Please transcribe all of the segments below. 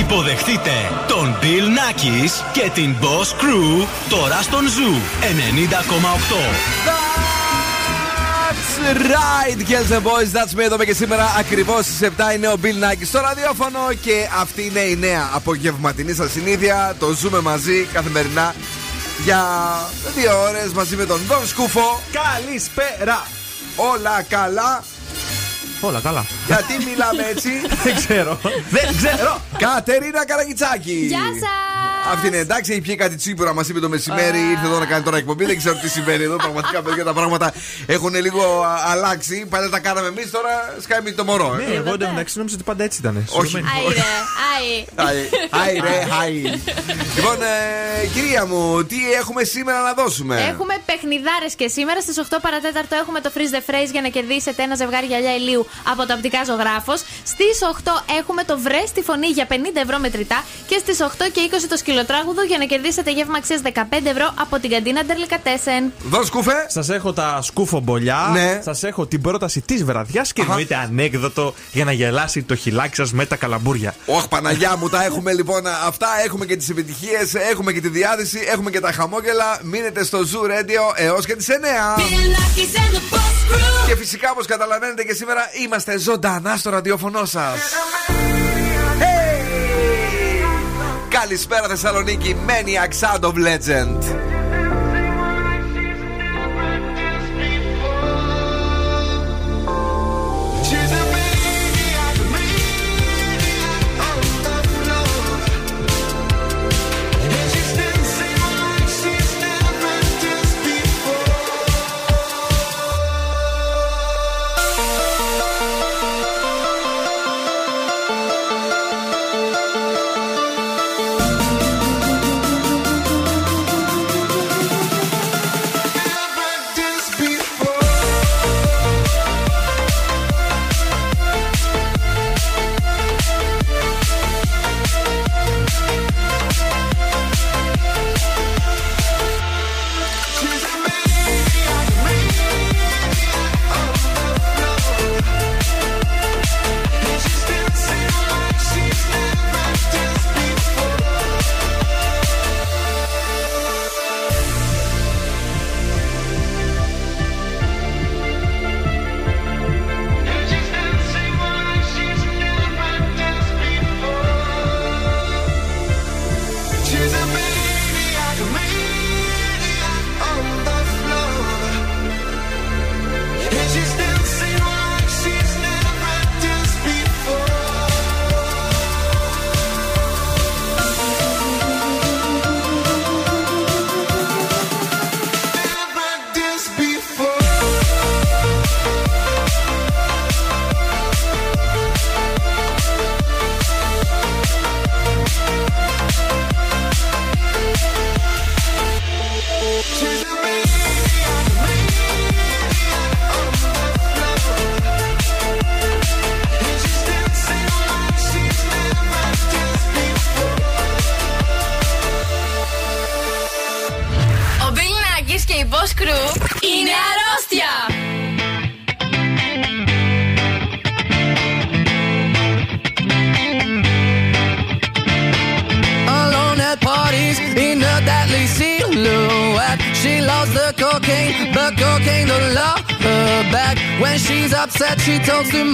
Υποδεχτείτε τον Bill Nackis και την Boss Crew τώρα στον Zoo 90,8 right, girls and boys. That's me εδώ και σήμερα ακριβώς στις 7 είναι ο Bill Nike στο ραδιόφωνο και αυτή είναι η νέα απογευματινή σας συνήθεια. Το ζούμε μαζί καθημερινά για δύο ώρες μαζί με τον Δον Σκούφο. Καλησπέρα! Όλα καλά. Όλα καλά. Γιατί μιλάμε έτσι; Δεν ξέρω. Δεν ξέρω. Κατερίνα Καραγιτσάκη. Γεια σας. Αυτή είναι εντάξει, έχει πιει κάτι τσίπουρα, μας είπε το μεσημέρι, ήρθε εδώ να κάνει τώρα εκπομπή. Δεν ξέρω τι συμβαίνει εδώ. Πραγματικά, παιδιά, τα πράγματα έχουν λίγο αλλάξει. Παλιά τα κάναμε εμείς, τώρα σκάει το μωρό. Ναι, εγώ εντάξει νόμιζα ότι πάντα έτσι ήταν. Όχι. Άιρε, άι. Λοιπόν, ε, κυρία μου, τι έχουμε σήμερα να δώσουμε; Έχουμε παιχνιδάρες και σήμερα στις 8 παρατέταρτο έχουμε το freeze the phrase για να κερδίσετε ένα ζευγάρι γυαλιά ηλίου από τα οπτικά ζωγράφος. Στις 8 έχουμε το βρε στη φωνή για 50 ευρώ μετρητά και στις 8 και 20 το σκυλο σκυλοτράγουδο για να κερδίσετε γεύμα αξίας 15 ευρώ από την καντίνα Ντερλικατέσεν. Δω σκούφε. Σας έχω τα σκούφο μπολιά. Ναι. Σας έχω την πρόταση της βραδιάς και εννοείται ανέκδοτο για να γελάσει το χιλάκι σας με τα καλαμπούρια. Όχι, Παναγιά μου, τα έχουμε λοιπόν αυτά. Έχουμε και τις επιτυχίες, έχουμε και τη διάθεση, έχουμε και τα χαμόγελα. Μείνετε στο Zoo Radio έως και τις 9. Και φυσικά, όπως καταλαβαίνετε και σήμερα, είμαστε ζωντανά στο ραδιόφωνο σας. Καλησπέρα Θεσσαλονίκη. Maniacs Out of Legend Tells to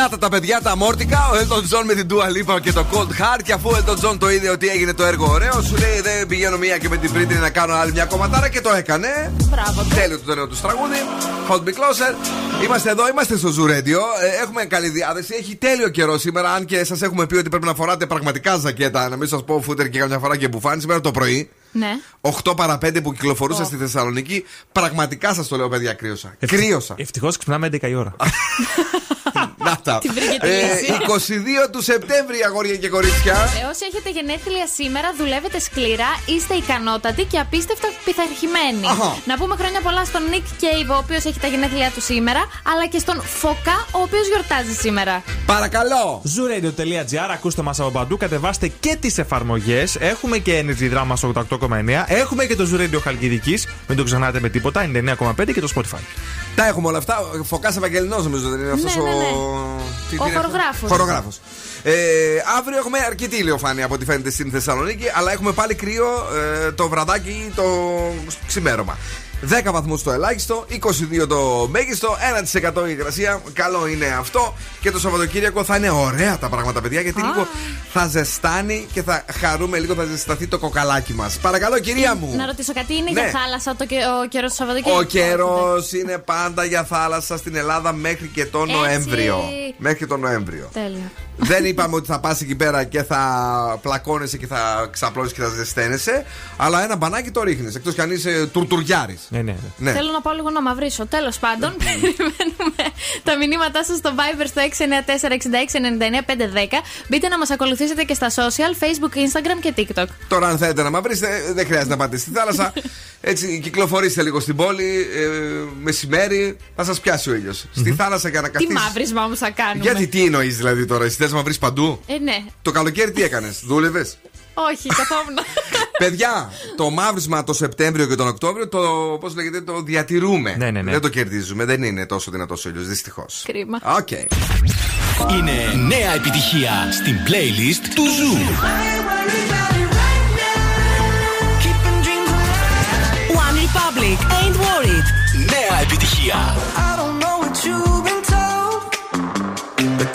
Νάτα τα παιδιά τα αμόρτικα. Ο Elton John με την Dua Lipa και το Cold Heart. Και αφού ο Elton John το είδε ότι έγινε το έργο ωραίο, σου λέει δεν πηγαίνω μία και με την Britney να κάνω άλλη μια κομματάρα και το έκανε. Μπράβο. Τέλειο το νέο του τραγούδι. Hold Be Closer. Είμαστε εδώ, είμαστε στο Zoo Radio. Ε, έχουμε καλή διάθεση. Έχει τέλειο καιρό σήμερα. Αν και σας έχουμε πει ότι πρέπει να φοράτε πραγματικά ζακέτα, να μην σας πω φούτερ και καμιά φορά και μπουφάνη σήμερα το πρωί. Ναι. 8 παρα 5 που κυκλοφορούσα oh. στη Θεσσαλονίκη. Πραγματικά σας το λέω, παιδιά, κρύωσα. Ευτυχ... Κρύωσα. Ευτυχώς ξυπνάμε 11 η ώρα. Να τα. Την βρήκε τη Ε, λύση. 22 του Σεπτέμβρη, αγόρια και κορίτσια. Ε, όσοι έχετε γενέθλια σήμερα, δουλεύετε σκληρά, είστε ικανότατοι και απίστευτα πειθαρχημένοι. Αχα. Να πούμε χρόνια πολλά στον Nick Cave, ο οποίος έχει τα γενέθλιά του σήμερα, αλλά και στον Φωκά, ο οποίος γιορτάζει σήμερα. Παρακαλώ. Zooradio.gr, ακούστε μας από παντού, κατεβάστε και τις εφαρμογές. Έχουμε και Energy Drama στο 88,9. Έχουμε και το Zoo Radio Χαλκιδικής, μην το ξεχνάτε με τίποτα, 99,5 και το Spotify. Τα έχουμε όλα αυτά. Φωκάς Ευαγγελινός, νομίζω δεν είναι αυτός Ναι, ναι, ναι. ο. Τι- Ο τι είναι αυτό; χορογράφος. Χορογράφος. Ε, αύριο έχουμε αρκετή ηλιοφάνεια από ό,τι φαίνεται στην Θεσσαλονίκη, αλλά έχουμε πάλι κρύο ε, το βραδάκι το ξημέρωμα. 10 βαθμούς το ελάχιστο, 22 το μέγιστο, 1% η υγρασία. Καλό είναι αυτό. Και το Σαββατοκύριακο θα είναι ωραία τα πράγματα, παιδιά, γιατί λίγο θα ζεστάνει και θα χαρούμε λίγο, θα ζεσταθεί το κοκαλάκι μας. Παρακαλώ, κυρία μου. Να ρωτήσω κάτι, είναι Ναι. για θάλασσα το, και- ο καιρός του Σαββατοκύριακου; Ο καιρός είναι πάντα για θάλασσα στην Ελλάδα μέχρι και τον Έτσι. Νοέμβριο. Μέχρι και τον Νοέμβριο. Τέλεια. Δεν είπαμε ότι θα πας εκεί πέρα και θα πλακώνεσαι και θα ξαπλώσει και θα ζεσταίνεσαι. Αλλά ένα μπανάκι το ρίχνεις. Εκτός κι αν είσαι τουρτουριάρης. Ναι, ναι, ναι. Ναι. Θέλω να πάω λίγο να μαυρίσω. Τέλος πάντων, περιμένουμε τα μηνύματά σας στο Viber στο 694-6699-510. Μπείτε να μας ακολουθήσετε και στα social, Facebook, Instagram και TikTok. Τώρα, αν θέλετε να μαυρίσετε, δεν χρειάζεται να πάτε στη θάλασσα. Έτσι, κυκλοφορήστε λίγο στην πόλη, ε, μεσημέρι, θα σας πιάσει ο ήλιος. Στη θάλασσα για να Τι καθίσεις. μαύρισμα όμως θα κάνουμε. Γιατί τι εννοείς δηλαδή τώρα, εσύ θες να βρει παντού; Ε, ναι. Το καλοκαίρι τι έκανες, δούλευες; Όχι, καθόμουν. Παιδιά, το μαύρισμα το Σεπτέμβριο και τον Οκτώβριο το, πώς λέγεται, το διατηρούμε. Ναι, ναι, ναι. Δεν το κερδίζουμε. Δεν είναι τόσο δυνατό ο ήλιος, δυστυχώς. Κρίμα. Οκ. Είναι νέα επιτυχία στην playlist του Zoo. One Republic, Ain't Worried. Νέα επιτυχία. I don't know what you've been told, but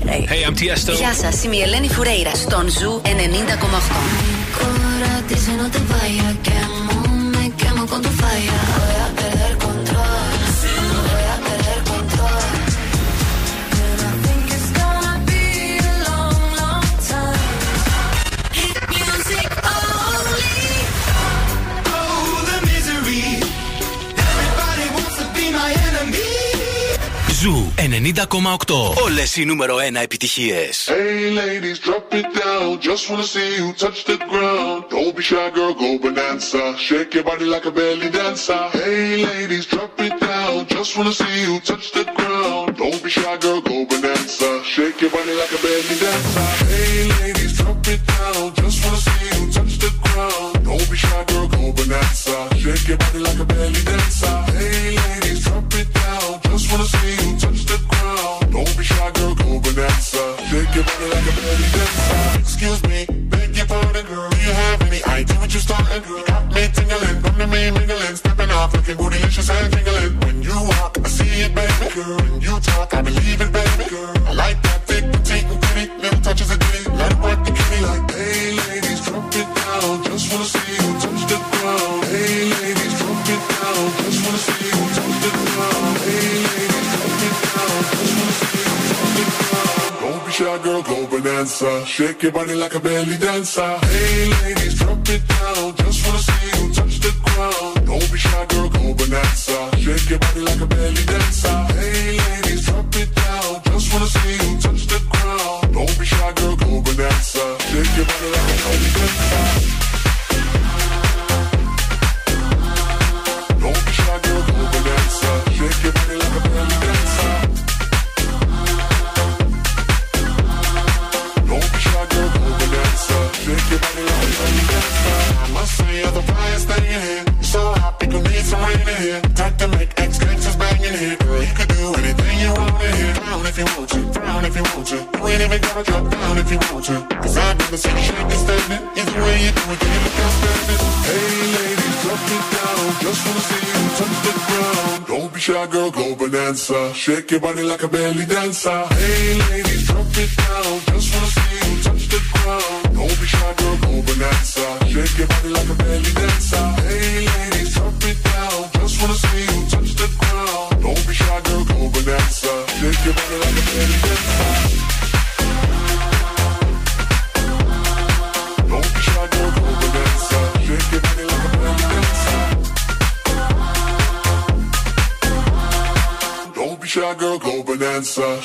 Hey, I'm Tiesto. Γεια σας, είμαι η Ελένη Φουρέιρα στον Ζου 90,8. Όλε οι νούμερο 1 επιτυχίε. Hey ladies, drop it down. Just wanna see you touch the ground. Don't be shy, girl, go bonanza. Shake your body like a belly dancer. Hey ladies, drop it down. Just wanna see you touch the ground. Don't be shy, girl, go bonanza. Shake your body like a belly dancer. money like a belly dancer. Hey, lady. Shaking.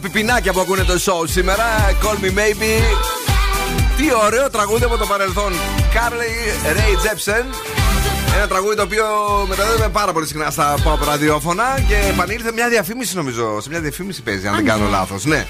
Για τα τρελοπιπινάκια που ακούνε το show σήμερα, Call Me Maybe. Τι ωραίο τραγούδι από το παρελθόν. Carly Ray Jepsen. Ένα τραγούδι το οποίο μεταδίδουμε πάρα πολύ συχνά στα pop ραδιόφωνα και επανήλθε μια διαφήμιση νομίζω. Σε μια διαφήμιση παίζει, αν δεν κάνω λάθος. Ναι.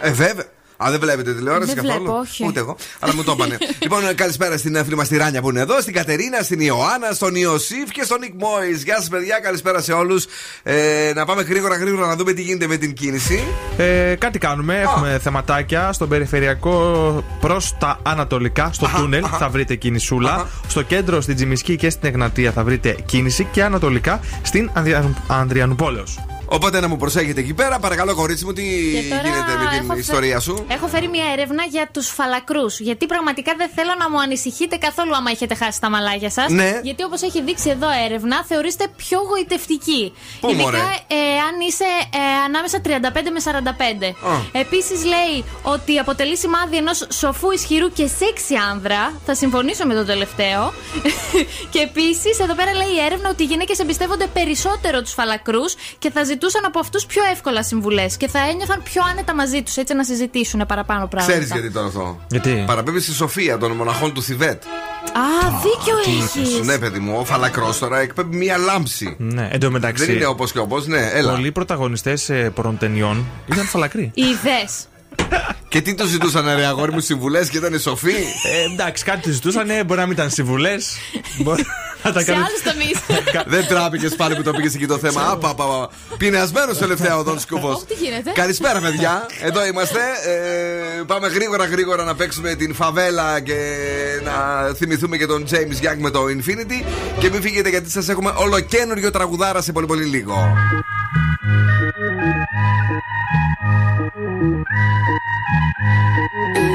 Ε, βέβαια. Α, δεν βλέπετε τηλεόραση Δεν καθόλου; βλέπω, όχι. Ούτε εγώ. Αλλά μου το είπανε. λοιπόν, καλησπέρα στην φίλη μας τη Ράνια που είναι εδώ, στην Κατερίνα, στην Ιωάννα, στον Ιωσήφ και στον Νικ Μόης. Γεια σας, παιδιά, καλησπέρα σε όλους. Ε, να πάμε γρήγορα, γρήγορα να δούμε τι γίνεται με την κίνηση. Ε, κάτι κάνουμε. Έχουμε θεματάκια στον περιφερειακό προς τα ανατολικά, στο τούνελ. Θα βρείτε κινησούλα. Στο κέντρο, στην Τζιμισκή και στην Εγνατία θα βρείτε κίνηση. Και ανατολικά στην Ανδρια- Ανδριανουπόλεως. Οπότε να μου προσέχετε εκεί πέρα. Παρακαλώ, κορίτσι μου, τι Και τώρα γίνεται με την έχω φε- ιστορία σου; Έχω φέρει μια έρευνα για τους φαλακρούς. Γιατί πραγματικά δεν θέλω να μου ανησυχείτε καθόλου άμα έχετε χάσει τα μαλάγια σας. Ναι. Γιατί όπως έχει δείξει εδώ έρευνα, θεωρείστε πιο γοητευτικοί. Πού, μωρέ; ε, αν είσαι ε, ανάμεσα 35 με 45. Επίσης λέει ότι αποτελεί σημάδι ενός σοφού, ισχυρού και σεξι άνδρα. Θα συμφωνήσω με το τελευταίο. και επίσης εδώ πέρα λέει η έρευνα ότι οι γυναίκες εμπιστεύονται περισσότερο τους φαλακρούς και θα ζητούσαν από αυτούς πιο εύκολα συμβουλές και θα ένιωθαν πιο άνετα μαζί τους έτσι να συζητήσουν παραπάνω πράγματα. Ξέρεις γιατί τώρα αυτό. Γιατί; Παραπέμπεις στη Σοφία των μοναχών του Θιβέτ. Α, δίκιο έχεις. Ναι, παιδί μου, ο φαλακρός τώρα εκπέμπει μία λάμψη. Ναι, εν τω μεταξύ. Δεν είναι όπως και όπως, ναι, έλα. Πολλοί πρωταγωνιστές πορων ταινιών ήταν φαλακροί. Είδε. Και τι του ζητούσαν, ρε αγόρι μου, συμβουλές και ήταν σοφοί. Ε, εντάξει, κάτι τους ζητούσαν, μπορεί να μην ήταν συμβουλές. να τα Σε κάνουν. άλλους τομείς. Δεν τράπηκες πάλι που το πήγες εκεί το θέμα. Απα, απα, απα. Πεινασμένος τελευταία οδόν σκούφο. Τι γίνεται. Καλησπέρα, παιδιά. Εδώ είμαστε. Ε, πάμε γρήγορα, γρήγορα να παίξουμε την φαβέλα και να θυμηθούμε και τον James Young με το Infinity. Και μην φύγετε γιατί σας έχουμε ολοκένουργιο τραγουδάρα σε πολύ πολύ λίγο.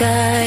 sky.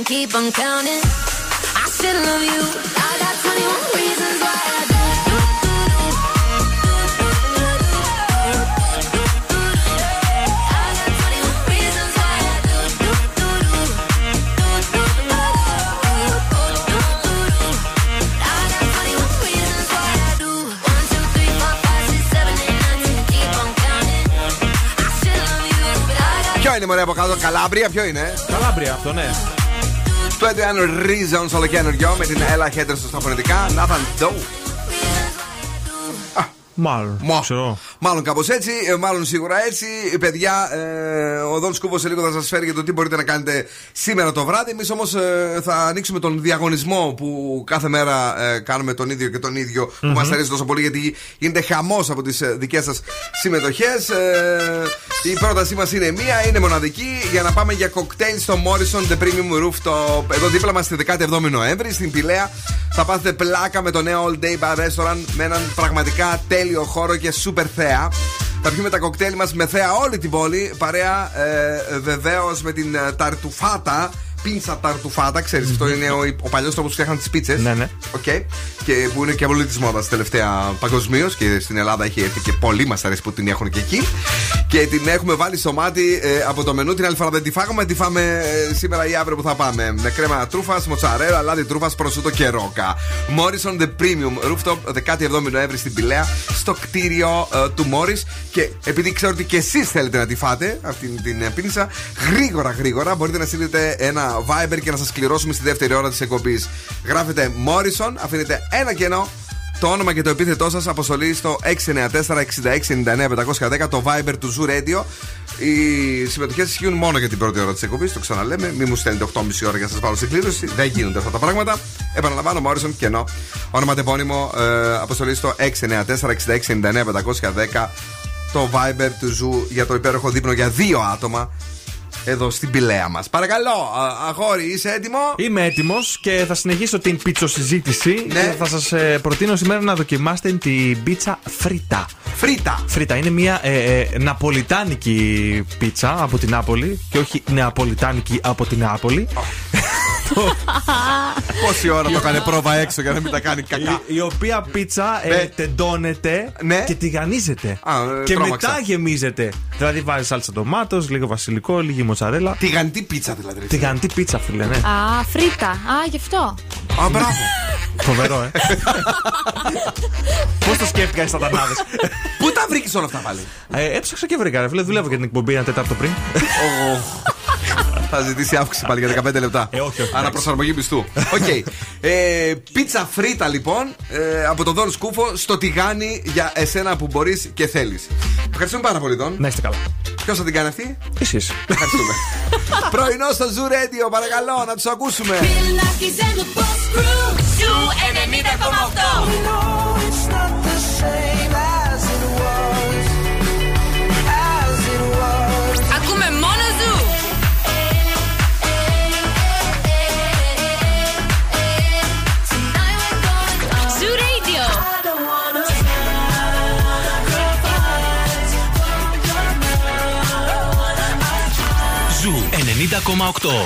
And nine, ten. Keep on counting. I still love you. I got 21 reasons why I do. Ποιο είναι μωρέ από κάτω, Καλάμπρια, ποιο είναι; Καλάμπρια αυτό, ναι. 21 Reasons όλο καινούριο με την Ella Headers στα φωνητικά. Nathan Doe. Μάλλον. Μα. Ξέρω. Μάλλον κάπως έτσι, ε, μάλλον σίγουρα έτσι. Ε, Παιδιά, ε, ο Δόν Σκούβο σε λίγο θα σας φέρει για το τι μπορείτε να κάνετε σήμερα το βράδυ. Εμείς όμως θα ανοίξουμε τον διαγωνισμό που κάθε μέρα ε, κάνουμε τον ίδιο και τον ίδιο που μας αρέσει τόσο πολύ γιατί γίνεται χαμός από τις δικές σας συμμετοχές. η πρότασή μας είναι μία, είναι μοναδική για να πάμε για κοκτέιλ στο Morrison The Premium Rooftop εδώ δίπλα μας στη 17η Νοέμβρη στην Πηλαία. Θα πάθετε πλάκα με το νέο All Day Bar Restaurant με έναν πραγματικά τέλειο χώρο και super θέα. Θα πιούμε τα κοκτέιλ μας με θέα όλη την πόλη. Παρέα ε, βεβαίως με την ε, ταρτουφάτα. Πίνσα ταρτουφάτα, ξέρεις, αυτό είναι ο, ο παλιός τρόπος που φτιάχναν τις πίτσες. Ναι, ναι. Okay. Και που είναι και πολύ τη μόδας τελευταία παγκοσμίως και στην Ελλάδα έχει έρθει και πολύ μας αρέσει που την έχουν και εκεί. Και την έχουμε βάλει στο μάτι ε, από το μενού. Την άλλη φορά δεν τη φάγαμε, τη φάμε ε, σήμερα ή αύριο που θα πάμε. Με κρέμα τρούφας, μοτσαρέλα, λάδι τρούφας, προσούτο και ρόκα. Morrison The Premium Rooftop 17 Νοέμβρη στην Πηλαία στο κτίριο ε, του Morris. Και επειδή ξέρω ότι και εσείς θέλετε να τη φάτε αυτή την ε, πίνησα, γρήγορα γρήγορα μπορείτε να στείλετε ένα Viber και να σας κληρώσουμε στη δεύτερη ώρα της εκπομπής. Γράφετε Morrison, αφήνετε ένα κενό το όνομα και το επίθετό σας αποστολή στο 694-6699-510 το Viber του Zoo Radio. Οι συμμετοχές ισχύουν μόνο για την πρώτη ώρα της εκπομπής. Το ξαναλέμε. Μην μου στέλνετε 8,5 ώρα για να σας βάλω στην κλήρωση. Δεν γίνονται αυτά τα πράγματα. Επαναλαμβάνω, Morrison κενό. Όνομα τεπώνυμο ε, αποστολή στο 694-6699-510 το Viber του Zoo για το υπέροχο δείπνο για δύο άτομα εδώ στην πηλαία μας. Παρακαλώ, α, αγόρι, είσαι έτοιμο; Είμαι έτοιμος και θα συνεχίσω την πίτσο-συζήτηση. Ναι. Και θα σας προτείνω σήμερα να δοκιμάσετε την πίτσα φρίτα. Φρίτα. Φρίτα είναι μια ε, ε, ναπολιτάνικη πίτσα από την Νάπολη και όχι νεαπολιτάνικη από την Νάπολη. Πόση ώρα το έκανε πρόβα έξω για να μην τα κάνει κακά; Η, η οποία πίτσα Ναι. ε, τεντώνεται Ναι. και τηγανίζεται. Α, ε, και τρόμαξα. μετά γεμίζεται. Δηλαδή βάζει σάλτσα ντομάτος, λίγο βασιλικό, λίγη μοτσαρέλα. Τηγανιτή πίτσα δηλαδή. Τηγανιτή πίτσα, φίλε, ναι. Α, φρίτα. Α, γι' αυτό. Α, μπράβο. Φοβερό, ε. Πώς το σκέφτηκα οι σατανάδε. Πού τα βρήκες όλα αυτά πάλι; ε, έψαξα και βρήκα, ρε φίλε. Δουλεύω για την εκπομπή ένα τέταρτο πριν. Θα ζητήσει αύξηση πάλι για 15 λεπτά. Ε, όχι, όχι. Αναπροσαρμογή μισθού. Οκ. Ε, πίτσα φρίτα λοιπόν ε, από τον Δόν Σκούφο στο τηγάνι για εσένα που μπορείς και θέλεις. Ευχαριστούμε πάρα πολύ, Δόν. Να είστε καλά. Ποιος θα την κάνει αυτή, Εσείς. Ευχαριστούμε. Πρωινό στο Zoo Radio, παρακαλώ να τους ακούσουμε.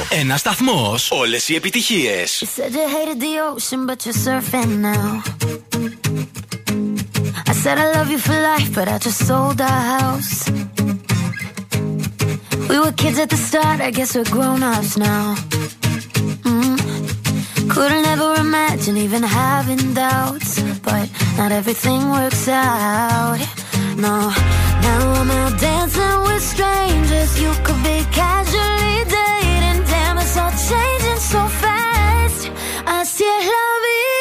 Ένα σταθμό. Όλε οι επιτυχίε. You said you hated the ocean, but you're surfing now. I said I love you for life, but I just sold our house. We were kids at the start, I guess we're grown ups now. Mm. Couldn't ever imagine even having doubts, but not everything works out. No, now I'm out dancing with strangers. You could be casually dating, damn, it's all changing so fast. I still love it,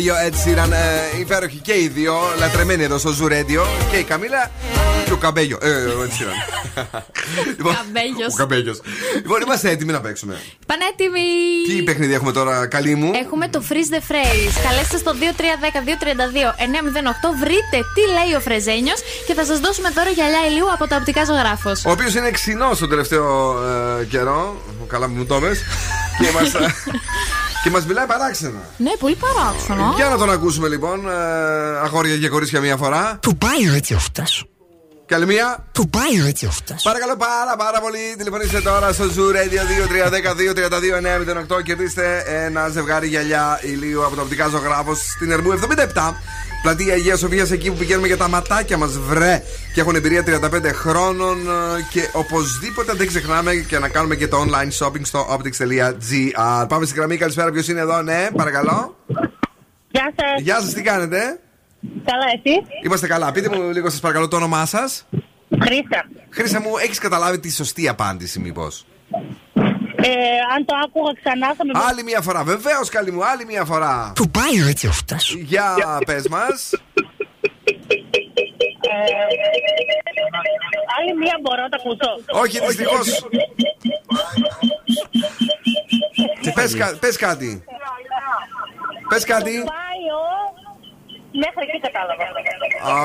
Καμίλα Καμπέγιο, έτσι ήταν ε, υπέροχοι και οι δύο, λατρεμένοι εδώ στο Zoo Radio. Και η Καμίλα και ο Καμπέγιο. Ε, έτσι ήταν. λοιπόν, Καμπέγιος. ο Καμπέγιος. Λοιπόν, είμαστε έτοιμοι να παίξουμε. Πανέτοιμοι! Τι παιχνίδι έχουμε τώρα, καλή μου; Έχουμε το Freeze the Phrase. Καλέστε στο 2310-232-908. Βρείτε τι λέει ο Φρεζένιος και θα σας δώσουμε δώρο γυαλιά ηλίου από το οπτικά ζωγράφος. Ο οποίος είναι ξινός τον τελευταίο ε, καιρό. Καλά που μου το μες. και μας, και μας μιλάει παράξενα. Ναι, πολύ παράξενο. Για να τον ακούσουμε λοιπόν, ε, αγόρια και κορίτσια μία φορά. Που πάει έτσι αυτά. Καλή μία. Που πάει έτσι αυτά. Παρακαλώ πάρα πάρα πολύ. Τηλεφωνήστε τώρα στο Zoo Radio 2310-232-908. Κερδίστε ένα ζευγάρι γυαλιά ηλίου από το οπτικά ζωγράφο στην Ερμού 77. Πλατεία Αγίας Σοφίας, εκεί που πηγαίνουμε για τα ματάκια μας, βρε! Και έχουν εμπειρία 35 χρόνων. ε, Και οπωσδήποτε δεν ξεχνάμε και να κάνουμε και το online shopping στο optics.gr. Πάμε στην γραμμή, καλησπέρα. Ποιος είναι εδώ, ναι, παρακαλώ. Γεια σας. Γεια σας, τι κάνετε; Καλά, εσύ; Είμαστε καλά. Πείτε μου λίγο, σας παρακαλώ, το όνομά σας. Χρήστα. Χρήστα μου, έχεις καταλάβει τη σωστή απάντηση, μήπως; Ε, αν το άκουγα ξανά θα με Άλλη μία φορά, βεβαίως καλή μου, άλλη μία φορά. Που πάει έτσι αυτά. Για πες μας. Ε, άλλη μία μπορώ να τα ακούσω. Όχι, δυστυχώς. πες, πες κάτι. Πες κάτι. Πάει ο... Μέχρι εκεί κατάλαβα.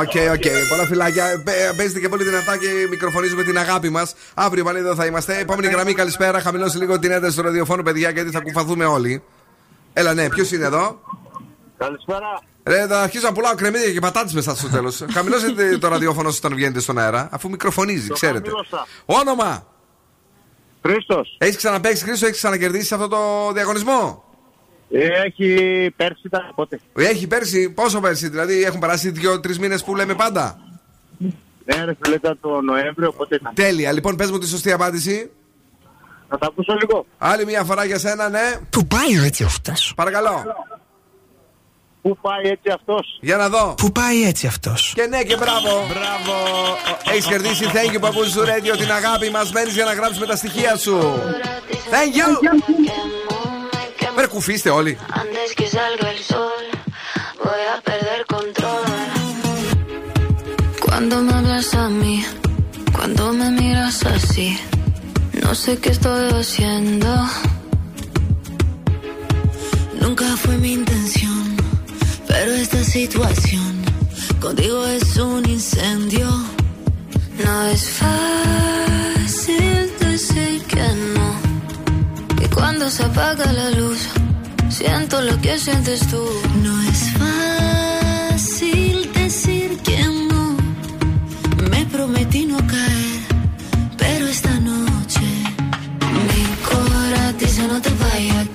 OK, OK. Πολλά φιλάκια. Πε- Παίζετε και πολύ δυνατά και μικροφωνίζουμε την αγάπη μας. Αύριο πάλι εδώ θα είμαστε. Επόμενη γραμμή, καλησπέρα. Χαμηλώστε λίγο την ένταση του ραδιοφώνου, παιδιά, γιατί θα κουφαθούμε όλοι. Έλα, ναι, ποιος είναι εδώ; Καλησπέρα. Ρε, θα αρχίσω να πουλάω κρεμμύδια και πατάτες μετά στο τέλος. Χαμηλώστε το ραδιόφωνο σας όταν βγαίνετε στον αέρα, αφού μικροφωνίζει, Το ξέρετε. χαμήλωσα. Όνομα; Χρήστος. Έχεις ξαναπέξει, Χρήστο, έχεις ξανακερδίσει αυτό το διαγωνισμό; Έχει πέρσι ήταν πότε. Έχει πέρσι, πόσο πέρσι, δηλαδή έχουν περάσει δύο-τρεις μήνες που λέμε πάντα; Ναι, ρε φίλε, ήταν το Νοέμβριο, οπότε ήταν. Τέλεια, λοιπόν, πες μου τη σωστή απάντηση. Θα τα ακούσω λίγο. Άλλη μια φορά για σένα, ναι. Που πάει έτσι αυτά. Παρακαλώ. Πού πάει έτσι αυτός; Για να δω. Που πάει έτσι αυτός; Και ναι, και μπράβο. Μπράβο. Έχεις κερδίσει. Thank you, παππούς σου Radio, την αγάπη μας. Μένεις για να γράψουμε τα στοιχεία σου. Thank you. Ρε, Percufiste, Oli. Antes que salga el sol, voy a perder control. Cuando me hablas a mí, cuando me miras así, no sé qué estoy haciendo. Nunca fue mi intención, pero esta situación contigo es un incendio. No es fácil decir que no. Cuando se apaga la luz, siento lo que sientes tú. No es fácil decir que no. Me prometí no caer, pero esta noche mi corazón no te vayas.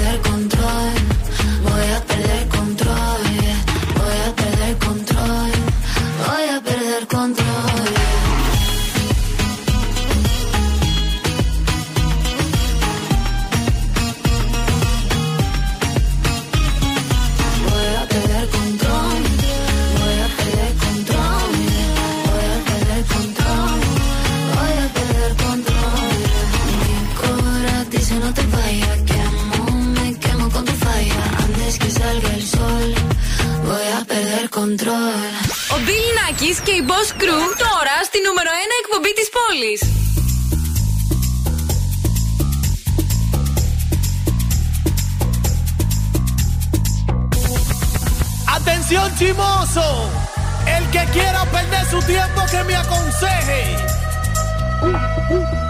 me aconseje.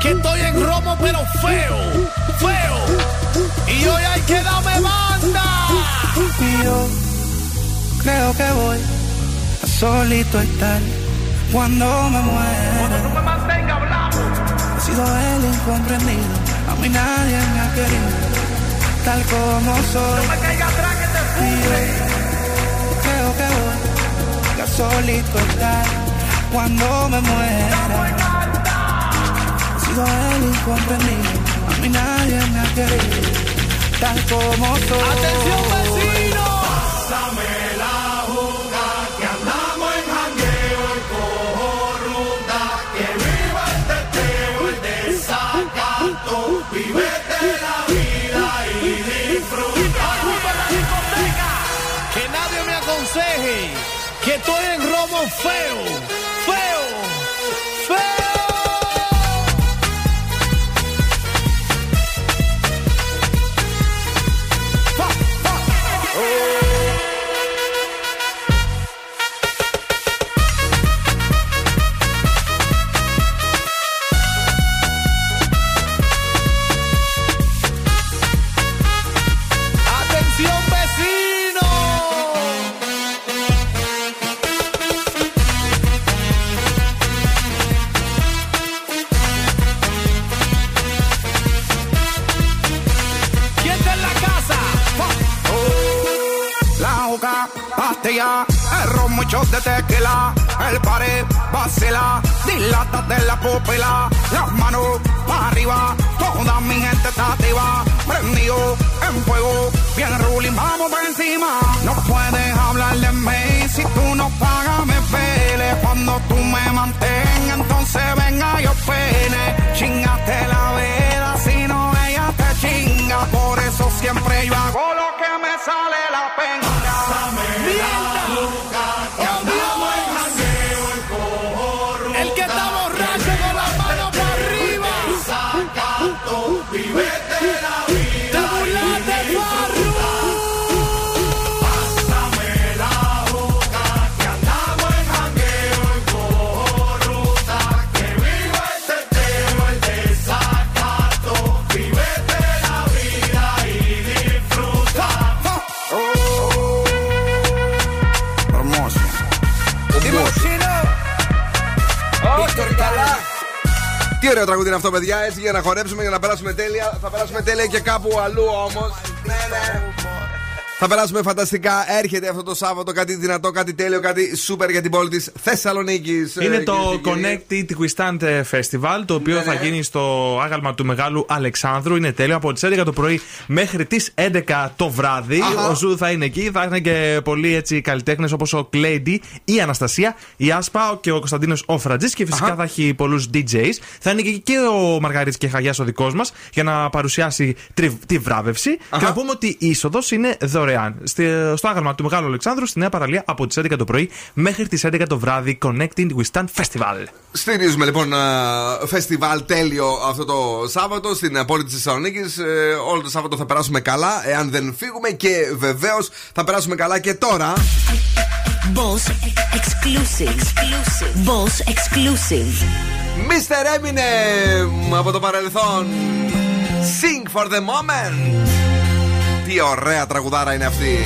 Que estoy en romo pero feo, feo. Y hoy hay que darme banda. Y yo creo que voy a solito estar cuando me muera. no me mantenga hablando. He sido el incomprendido, a mí nadie me ha querido, tal como soy. No me caiga atrás que te creo que voy a solito estar cuando me muera. He sido el incomprendido, a mí nadie me ha querido, tal como soy. Atención vecino. Pásame la juga que andamos en jangueo y cojo ruta. Que viva el teteo, el desacato. Vivete la vida y disfruta. Que nadie me aconseje que estoy en romo feo, muchos de tequila, el pared, vacila, dilátate la pupila, las manos para arriba, toda mi gente está activa, prendido en fuego, bien ruling, vamos por encima. No puedes hablar de mí si tú no pagas, me pele, cuando tú me mantengas, entonces venga yo pene, chingate la vela, si no ella te chinga, por eso siempre yo hago lo que me sale ωραίο τραγούδι είναι αυτό, παιδιά. Έτσι για να χορέψουμε, για να περάσουμε τέλεια. Θα περάσουμε τέλεια και κάπου αλλού όμως. Ναι, ναι. Θα περάσουμε φανταστικά. Έρχεται αυτό το Σάββατο κάτι δυνατό, κάτι τέλειο, κάτι σούπερ για την πόλη της Θεσσαλονίκης. Είναι το Connect It Quistand Festival, το οποίο Ναι, θα ναι. γίνει στο άγαλμα του Μεγάλου Αλεξάνδρου. Είναι τέλειο από τις 11 το πρωί μέχρι τις 11 το βράδυ. Αχα. Ο Zoo θα είναι εκεί. Θα είναι και πολλοί έτσι καλλιτέχνες όπως ο Claydee, η Αναστασία, η Άσπα και ο Κωνσταντίνος ο Φρατζή και φυσικά Αχα. θα έχει πολλούς DJs. Θα είναι και, και ο Μαργαρίτης και Χαγιάς ο δικός μας για να παρουσιάσει τρι- τη βράβευση. Και να πούμε ότι η είσοδος είναι δωρεάν. Στη- στο άγαλμα του Μεγάλου Αλεξάνδρου στη Νέα Παραλία από τις 11 το πρωί μέχρι τις 11 το βράδυ. Connecting We Stand Festival. Στηρίζουμε λοιπόν α, φεστιβάλ τέλειο αυτό το Σάββατο στην ε, πόλη της Θεσσαλονίκης. Όλο το Σάββατο θα περάσουμε καλά, εάν δεν φύγουμε και βεβαίως θα περάσουμε καλά και τώρα. Boss exclusive. exclusive. Boss exclusive. Mr. Eminem από το παρελθόν. Sing for the moment. Τι ωραία τραγουδάρα είναι αυτή.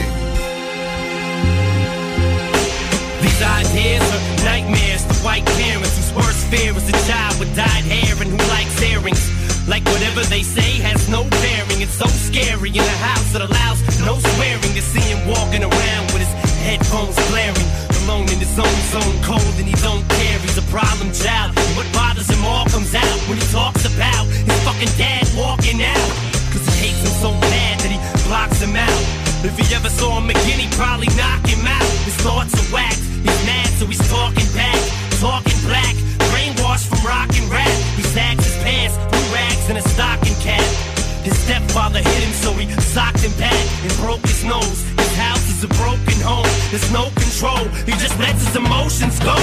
These ideas are nightmares to white parents whose worst fear is a child with dyed hair and who likes earrings. Like whatever they say has no bearing. It's so scary in a house that allows no swearing to see him walking around with his headphones blaring. Alone in his own zone, cold and he don't care. He's a problem child. And what bothers him all comes out when he talks about his fucking dad walking out. Cause he hates him so bad that he blocks him out. If he ever saw him again, he'd probably knock him out. His thoughts are whacked. He's mad, so he's talking back. Talking black. Brainwashed from rock and rap. He sags his pants, blue rags, and a stocking cap. His stepfather hit him, so he socked him back and broke his nose. His house is a broken home. There's no control. He just lets his emotions go.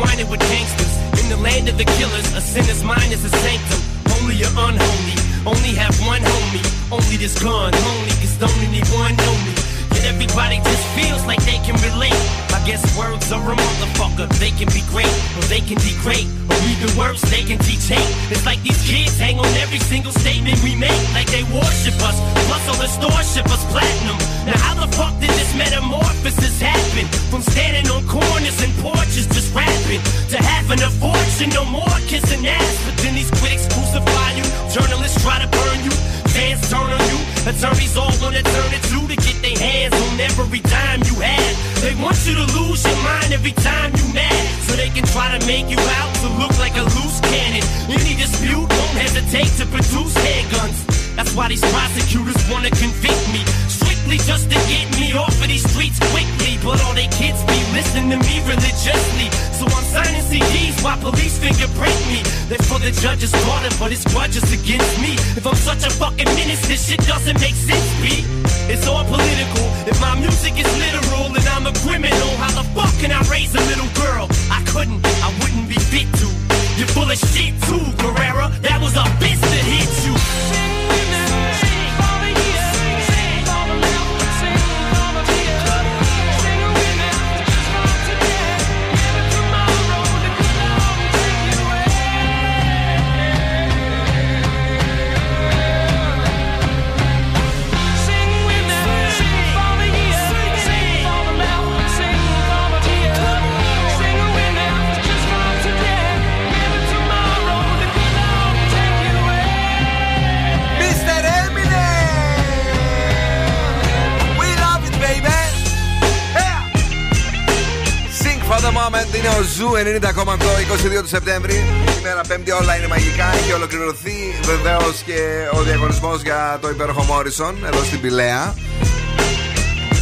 Intertwining with gangsters. In the land of the killers, a sinner's mind is a sanctum. Holy or unholy, only have one homie. Only this gun, only cause don't anyone know me. Yet everybody just feels like they can relate. Guess words are a motherfucker. They can be great, or they can degrade, or even worse, they can teach hate. It's like these kids hang on every single statement we make, like they worship us. Plus, all the stores ship us platinum. Now, how the fuck did this metamorphosis happen? From standing on corners and porches just rapping to having a fortune, no more kissing ass. But then these critics crucify you, journalists try to burn you, fans turn on you, attorneys all wanna turn it to to get their hands want you to lose your mind every time you mad, so they can try to make you out to look like a loose cannon. Any dispute won't hesitate to produce handguns. That's why these prosecutors wanna convict me. Strictly just to get me off of these streets quickly. But all they kids be listening to me religiously. So I'm signing CDs while police fingerprint me. They're for the judge's daughter, but it's grudges against me. If I'm such a fucking menace, this shit doesn't make sense, B. It's all political. If my music is literal and I'm a criminal, how the fuck can I raise a little girl? I couldn't, I wouldn't be fit to. You're full of shit too, Guerrera. That was a bitch that hit you. Είναι ο Zoo 90,8 22 του Σεπτέμβρη. Σήμερα Πέμπτη όλα είναι μαγικά. Έχει ολοκληρωθεί βεβαίως και ο διαγωνισμός για το υπέροχο Μόρισον εδώ στην Πηλαία.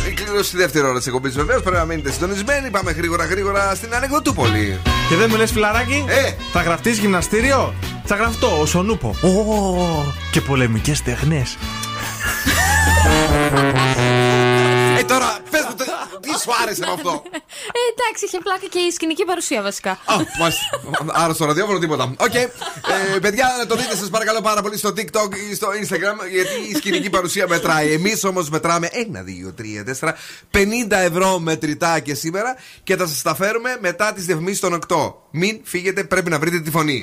Η κλήρωση στη δεύτερη ώρα της εκπομπής βεβαίως. Πρέπει να μείνετε συντονισμένοι. Πάμε γρήγορα γρήγορα στην Ανεκδοτούπολη. Και δεν μου λες φιλαράκι, Ε. θα γραφτείς γυμναστήριο; Θα γραφτώ, ο Σονούπο. Ω, και πολεμικές τεχνές. Σου άρεσε με αυτό. Ε, εντάξει, είχε πλάκα και η σκηνική παρουσία βασικά. Α, μάλιστα. Άρα στο ραδιόφωνο τίποτα. Οκ. Ε, παιδιά, να το δείτε σας παρακαλώ πάρα πολύ στο TikTok ή στο Instagram, γιατί η σκηνική παρουσία μετράει. Εμείς όμως μετράμε 1, 2, 3, 4, 50 ευρώ μετρητά και σήμερα και θα σας τα φέρουμε μετά τις διαφημίσεις των 8. Μην φύγετε, πρέπει να βρείτε τη φωνή.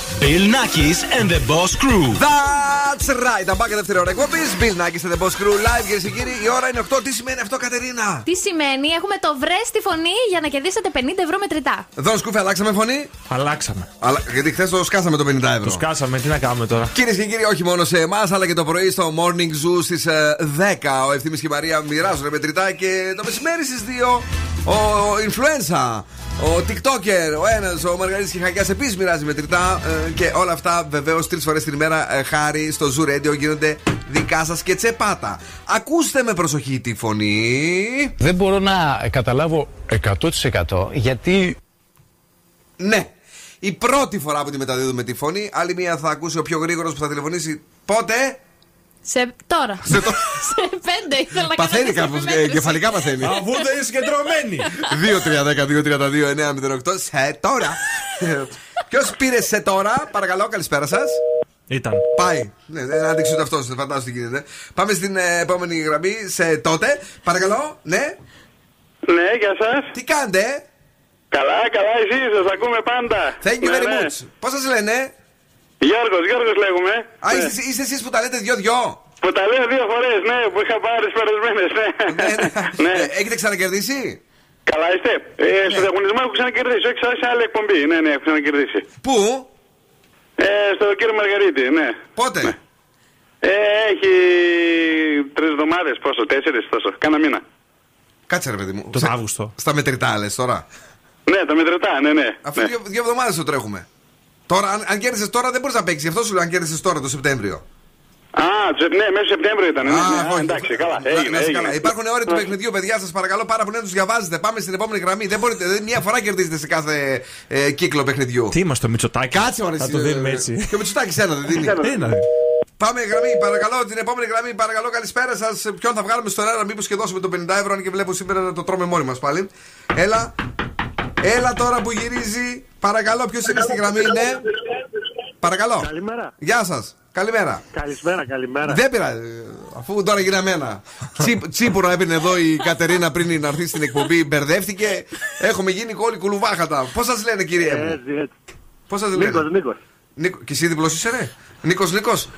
Bill Nackis and the Boss Crew. That's right. Τα μπάκα δεύτερη ώρα εκπομπής. Bill Nackis and the Boss Crew live, κυρίες και κύριοι. Η ώρα είναι 8. Τι σημαίνει αυτό, Κατερίνα; Τι σημαίνει, έχουμε το βρε στη φωνή για να κερδίσετε 50 ευρώ μετρητά. Δόν σκούφε, αλλάξαμε φωνή; Αλλάξαμε. Αλλά, γιατί χθες το σκάσαμε το 50 ευρώ. Το σκάσαμε, τι να κάνουμε τώρα; Κυρίες και κύριοι, όχι μόνο σε εμάς, αλλά και το πρωί στο Morning Zoo στις 10. Ο Ευθύνη και η Μαρία μοιράζουν μετρητά και το μεσημέρι στις 2 ο Influenza. Ο TikToker, ο ένας, ο Μαργαρίτης Χακιάς επίσης μοιράζει μετρητά. ε, και όλα αυτά βεβαίως τρεις φορές την ημέρα ε, χάρη στο Zoo Radio γίνονται δικά σας και τσεπάτα. Ακούστε με προσοχή τη φωνή. Δεν μπορώ να καταλάβω 100% γιατί Ναι. Η πρώτη φορά που τη μεταδίδουμε τη φωνή, άλλη μία θα ακούσει ο πιο γρήγορος που θα τηλεφωνήσει. Πότε; Σε τώρα. Σε το- σε πέντε ήθελα να Παθαίνει κάνω κάπως, τις μέτρηση. κεφαλικά παθαίνει. Αφού δεν είσαι συγκεντρωμένη. 2-3-10-2-32-9-08 Σε τώρα. Ποιος πήρε σε τώρα, παρακαλώ, καλησπέρα σας. Ήταν. Πάει. Ναι, δεν άντεξε ούτε αυτός, δεν φαντάζομαι τι γίνεται. Πάμε στην ε, επόμενη γραμμή, σε τότε. Παρακαλώ, ναι. Ναι, γεια σας. Τι κάνετε, Καλά, καλά, εσεί, σας ακούμε πάντα. Thank you Ναι, very ναι. much. Πώς σας λένε, Γιώργος, Γιώργος λέγουμε. Α, είστε, είστε εσείς που τα λέτε δυο-δυο. Που τα λέω δύο φορές, ναι, που είχα πάρει τις περασμένε, ναι. ναι. Ε, Έχετε ξανακερδίσει; Καλά είστε. Ε, Στο διαγωνισμό έχω ξανακερδίσει, όχι σε άλλη εκπομπή. Ναι, ναι, έχω ξανακερδίσει. Πού; Ε, στο κύριο Μαργαρίτη, ναι. Πότε; Ε, έχει τρεις εβδομάδες, πόσο, τέσσερις, τόσο. Κάνα μήνα. Κάτσε ρε παιδί μου. Τον Σε- Αύγουστο. Στα μετρητά λες τώρα. Ναι, τα μετρητά, ναι, ναι. Αφού δύο, δύο εβδομάδες το τρέχουμε. Τώρα, αν, αν κέρδισες τώρα δεν μπορείς να παίξεις. Γι' αυτό σου λέω αν κέρδισες τώρα το Σεπτέμβριο. Α, τσε- ναι, μέσα Σεπτέμβριο ήταν. Ναι, Α, ναι, α, όχι. εντάξει, καλά. Να- Έγινε, να είστε έγινε. καλά. Υπάρχουν όροι του παιχνιδιού, παιδιά, σας παρακαλώ πάρα πολύ να τους διαβάζετε. Πάμε στην επόμενη γραμμή. Δεν μπορείτε, δεν- μία φορά κερδίζετε σε κάθε ε, κύκλο παιχνιδιού. Τι είμαστε, το Μητσοτάκι. Κάτσε ωραία, Θα το δίνουμε έτσι. Και ο Μητσοτάκης ένα δεν δίνει. Ένα. Πάμε γραμμή, παρακαλώ, την επόμενη γραμμή. Παρακαλώ, καλησπέρα σας. Ποιον θα βγάλουμε στον αέρα, μήπως και δώσουμε το 50 ευρώ, αν και βλέπω σήμερα να το τρώμε μόνοι μας πάλι. Έλα. Έλα τώρα που γυρίζει. Παρακαλώ, ποιος είναι στη γραμμή, ναι. Παρακαλώ. Καλημέρα. Γεια σας. Καλημέρα. Καλησπέρα, καλημέρα. Δεν πειράζει. Αφού τώρα γίναμε ένα. Τσίπ, τσίπουρα έπαιρνε εδώ η Κατερίνα πριν να έρθει στην εκπομπή. Μπερδεύτηκε. Έχουμε γίνει όλοι κουλουβάχατα. Πώς σας λένε, κυρία μου; Έτσι, έτσι. Πώς σας λένε; Νίκος, Νίκος. Νίκο, και εσύ διπλό είσαι, ρε. Νίκος, Νίκος.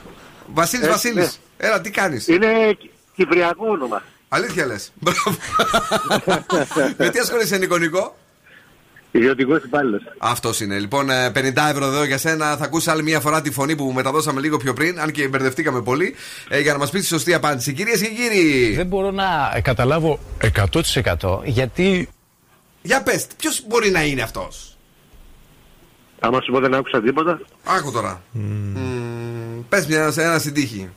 Βασίλης, Έτσι, Βασίλης. ναι. Έλα, τι κάνεις; Είναι κυπριακό όνομα. Αλήθεια λες. Μπράβο. Με τι ασχολείσαι, Νίκο, Νίκο; Ιδιωτικός υπάλληλος. Αυτός είναι. Λοιπόν, ε, 50 ευρώ εδώ για σένα. Θα ακούσει άλλη μια φορά τη φωνή που μεταδώσαμε λίγο πιο πριν, αν και μπερδευτήκαμε πολύ, ε, για να μας πεις τη σωστή απάντηση. Κυρίες και κύριοι. Δεν μπορώ να καταλάβω 100% γιατί Για πες, ποιος μπορεί να είναι αυτός; Άμα σου πω δεν άκουσα τίποτα. Άκου τώρα. Πες μια σε ένα στην τύχη.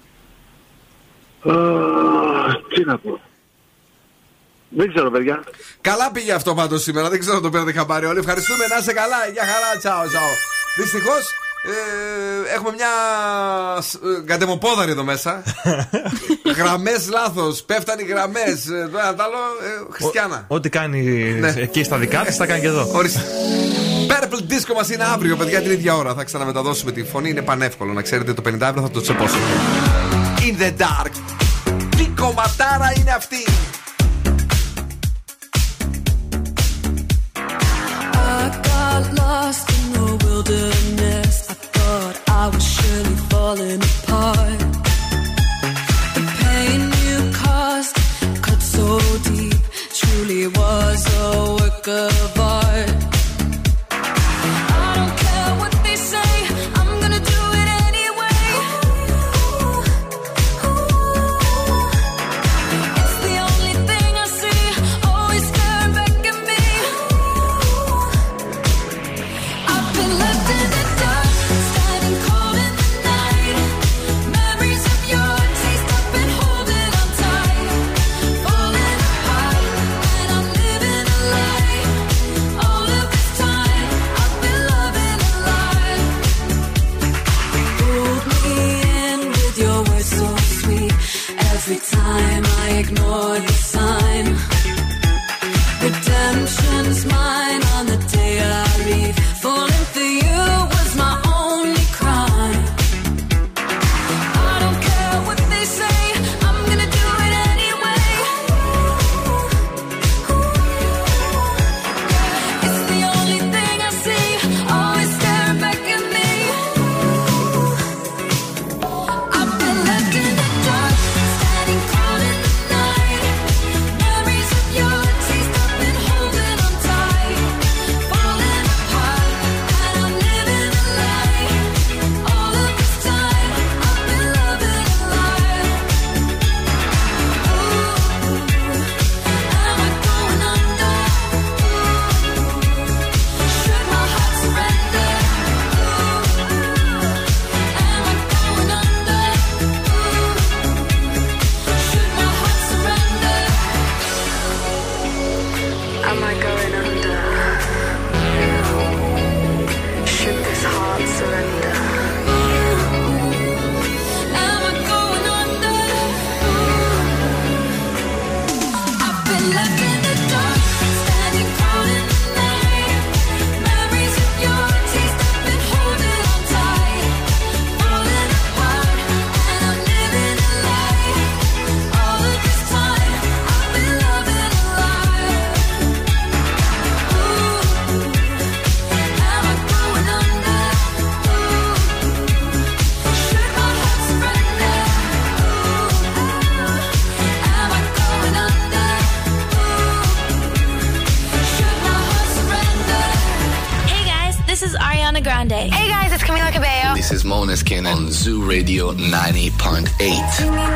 Α, Τι να πω. Δεν ξέρω, παιδιά. Καλά πήγε αυτό πάντως σήμερα. Δεν ξέρω αν το πήρατε χαμπάρι όλοι. Ευχαριστούμε. Να είσαι καλά. Για χαρά. Τσαο, τσαο. Δυστυχώς ε, έχουμε μια σ- ε, κατεμοπόδαρη εδώ μέσα. γραμμές λάθος. Πέφτανε οι γραμμές. Ε, το ένα το άλλο. Ε, χριστιανά. Ό,τι κάνει Ναι. εκεί στα δικά της, θα κάνει και εδώ. Ορίστε. Purple Disco μας είναι αύριο, παιδιά, την ίδια ώρα. Θα ξαναμεταδώσουμε τη φωνή. Είναι πανεύκολο να ξέρετε το 50 ευρώ θα το τσεπώσουμε. In the dark. Τι κομματάρα είναι αυτή. Lost in the wilderness. I thought I was surely falling apart. The pain you caused cut so deep, truly was a work of art. Maneskin on Zoo Radio 90.8.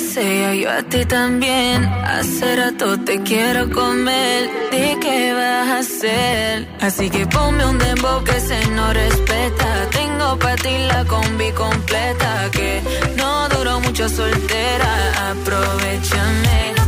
desea, yo a ti también. Hace rato te quiero comer, ¿de qué vas a hacer? Así que ponme un dembow que se no respeta. Tengo para ti la combi completa, que no duró mucho soltera. Aprovechame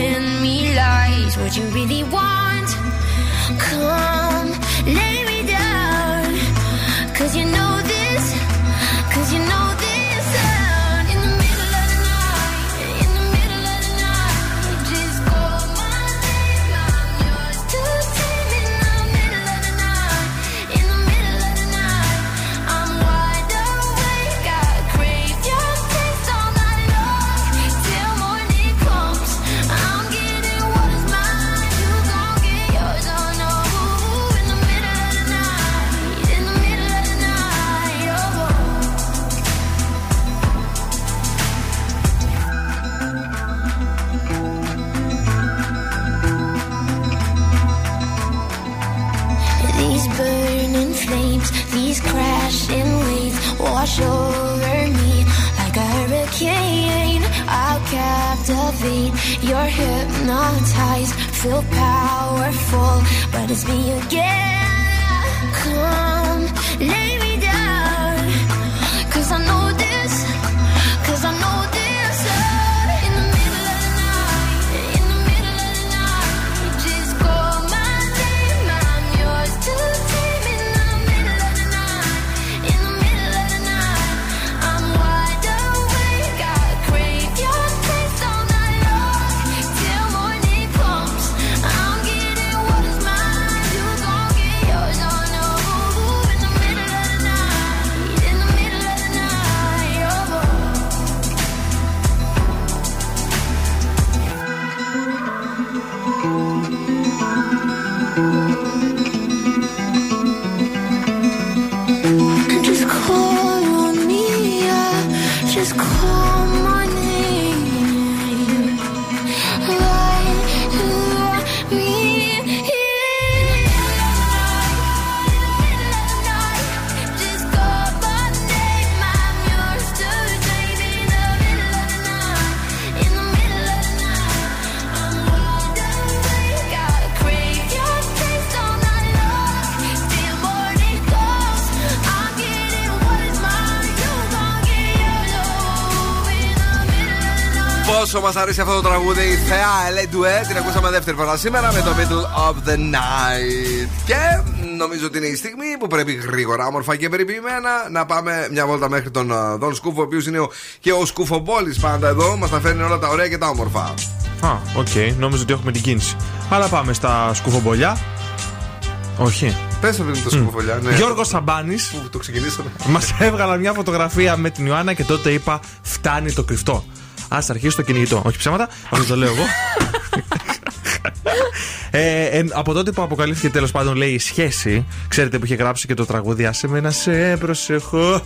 telling me lies. What you really want? Come. Feel powerful, but it's me again. Μας αρέσει αυτό το τραγούδι, η θεά Elley Duhé. Την ακούσαμε δεύτερη φορά σήμερα με το Middle of the Night. Και νομίζω ότι είναι η στιγμή που πρέπει γρήγορα, όμορφα και περιποιημένα να πάμε μια βόλτα μέχρι τον α, Δον Σκούφο, ο οποίος είναι ο, και ο Σκουφομπόλης πάντα εδώ. Μας τα φέρνει όλα τα ωραία και τα όμορφα. Α, οκ, νόμιζα ότι έχουμε την κίνηση. Αλλά πάμε στα σκουφομπολιά. Όχι. Πες αυτό είναι το σκουφολιά, ναι. Γιώργος Σαμπάνης. Που το ξεκινήσαμε. Μας έβγαλε μια φωτογραφία με την Ιωάννα και τότε είπα: Φτάνει το κρυφτό. Α αρχίσει το κυνηγητό. Όχι ψέματα, αυτό το λέω εγώ. Ε, εν- από τότε που αποκαλύφθηκε τέλος πάντων λέει η σχέση, ξέρετε που είχε γράψει και το τραγούδι Άσε με να σε προσεχώ.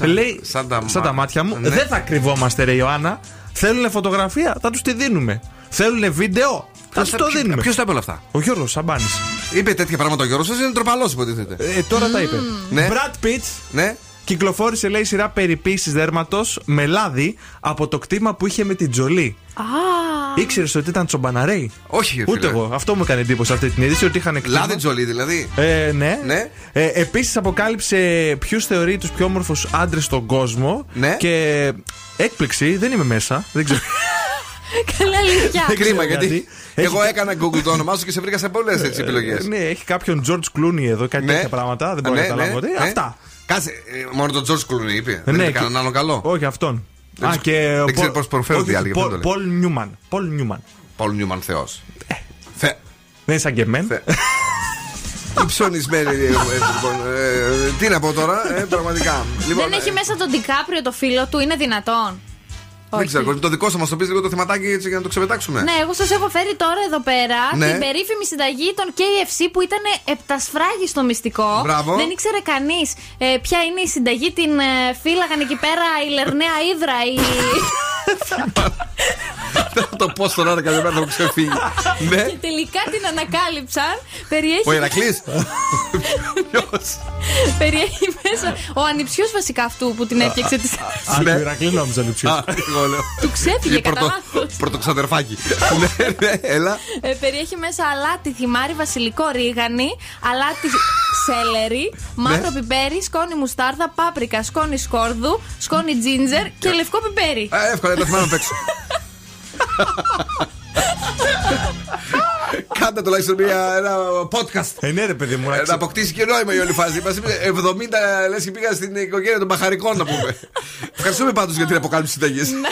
λέει, σαν τα σαν τα μάτια μου, Ναι. δεν θα κρυβόμαστε, ρε Ιωάννα. Θέλουν φωτογραφία, θα τους τη δίνουμε. Θέλουν βίντεο, θα τους το δίνουμε. Ποιος τα είπε όλα αυτά; Ο Γιώργος Σαμπάνης. Είπε τέτοια πράγματα ο Γιώργος, είναι τροπαλός υποτίθεται. Ε, τώρα τα είπε. Ναι. Brad Pitt Ναι. Κυκλοφόρησε λέει σειρά περιποίησης δέρματος με λάδι από το κτήμα που είχε με την Τζολί. Α, Ήξερες ότι ήταν τσομπαναρέι; Όχι, ρε Ούτε φίλε. εγώ. Αυτό μου έκανε εντύπωση αυτή την είδηση ότι είχαν κτήμα. Λάδι τζολί δηλαδή. Ε, ναι. Ναι. Ε, Επίσης αποκάλυψε ποιους θεωρεί τους πιο όμορφους άντρες στον κόσμο. Ναι. Και έκπληξη, δεν είμαι μέσα. Δεν ξέρω. καλά αλήθεια. Δεν κρίμα γιατί. γιατί. Έχει Εγώ κα- έκανα Google το όνομά σου και σε βρήκα σε πολλές επιλογέ. Ε, ναι, έχει κάποιον George Clooney εδώ, κάτι τέτοια πράγματα. Δεν μπορώ να καταλάβω. τι. Αυτά. Κάτσε, ε, μόνο τον George Clooney είπε. Δεν Ναι, είπε και- κανέναν άλλο καλό. Όχι αυτόν. Δεν Α, ξε- και δεν ο ξέρει Πολ- πώς προφέρονται οι όχι, άλλοι, γι' αυτό Πολ- το λέω. Πολ Νιούμαν. Πολ Νιούμαν. Πολ Νιούμαν Θεός. Θε. Δεν είναι σαν και εμένα. Τι ψωνισμένη. ε, ε, λοιπόν, ε, Τι να πω τώρα, ε, πραγματικά. Λοιπόν, Δεν έχει ε, μέσα τον Ντικάπριο το φίλο του, είναι δυνατόν; Δεν Όχι. ξέρω, το δικό σου μας το πεις λίγο το θεματάκι έτσι για να το ξεπετάξουμε. Ναι, εγώ σας έχω φέρει τώρα εδώ πέρα Ναι. την περίφημη συνταγή των KFC που ήταν επτασφράγιστο μυστικό. Μπράβο. Δεν ήξερε κανείς ε, ποια είναι η συνταγή. Την ε, φύλαγαν εκεί πέρα η Λερναία Ήδρα. Η... Θα το πω στον άλλο κάθε μέρα θα μου ξεφύγει. Ναι. και τελικά την ανακάλυψαν. Περιέχει, Ο Ηρακλής. περιέχει μέσα. Ο ανιψιός βασικά αυτού που την έφτιαξε. της... Α, του Ηρακλή νόμιζα λειψίου. Εγώ λέω. του ξέφυγε κατά Πρωτο- λάθος. Πρωτοξαδερφάκι. Ναι, ναι, έλα. Ε, περιέχει μέσα αλάτι, θυμάρι, βασιλικό ρίγανη, αλάτι σέλερι, μαύρο Ναι. πιπέρι, σκόνη μουστάρδα, πάπρικα, σκόνη σκόρδου, σκόνη τζίντζερ και λευκό πιπέρι. Ε, Εύκολα, τα θυμάμαι απ' έξω. Κάντε τουλάχιστον μια, ένα podcast. Ε, ναι, ρε παιδί μου. Ε, Να αποκτήσει και νόημα η όλη φάση. Μας είπε 70 λες και πήγα στην οικογένεια των Μπαχαρικών να πούμε. Ευχαριστούμε πάντως για την αποκάλυψη συνταγή. Ναι.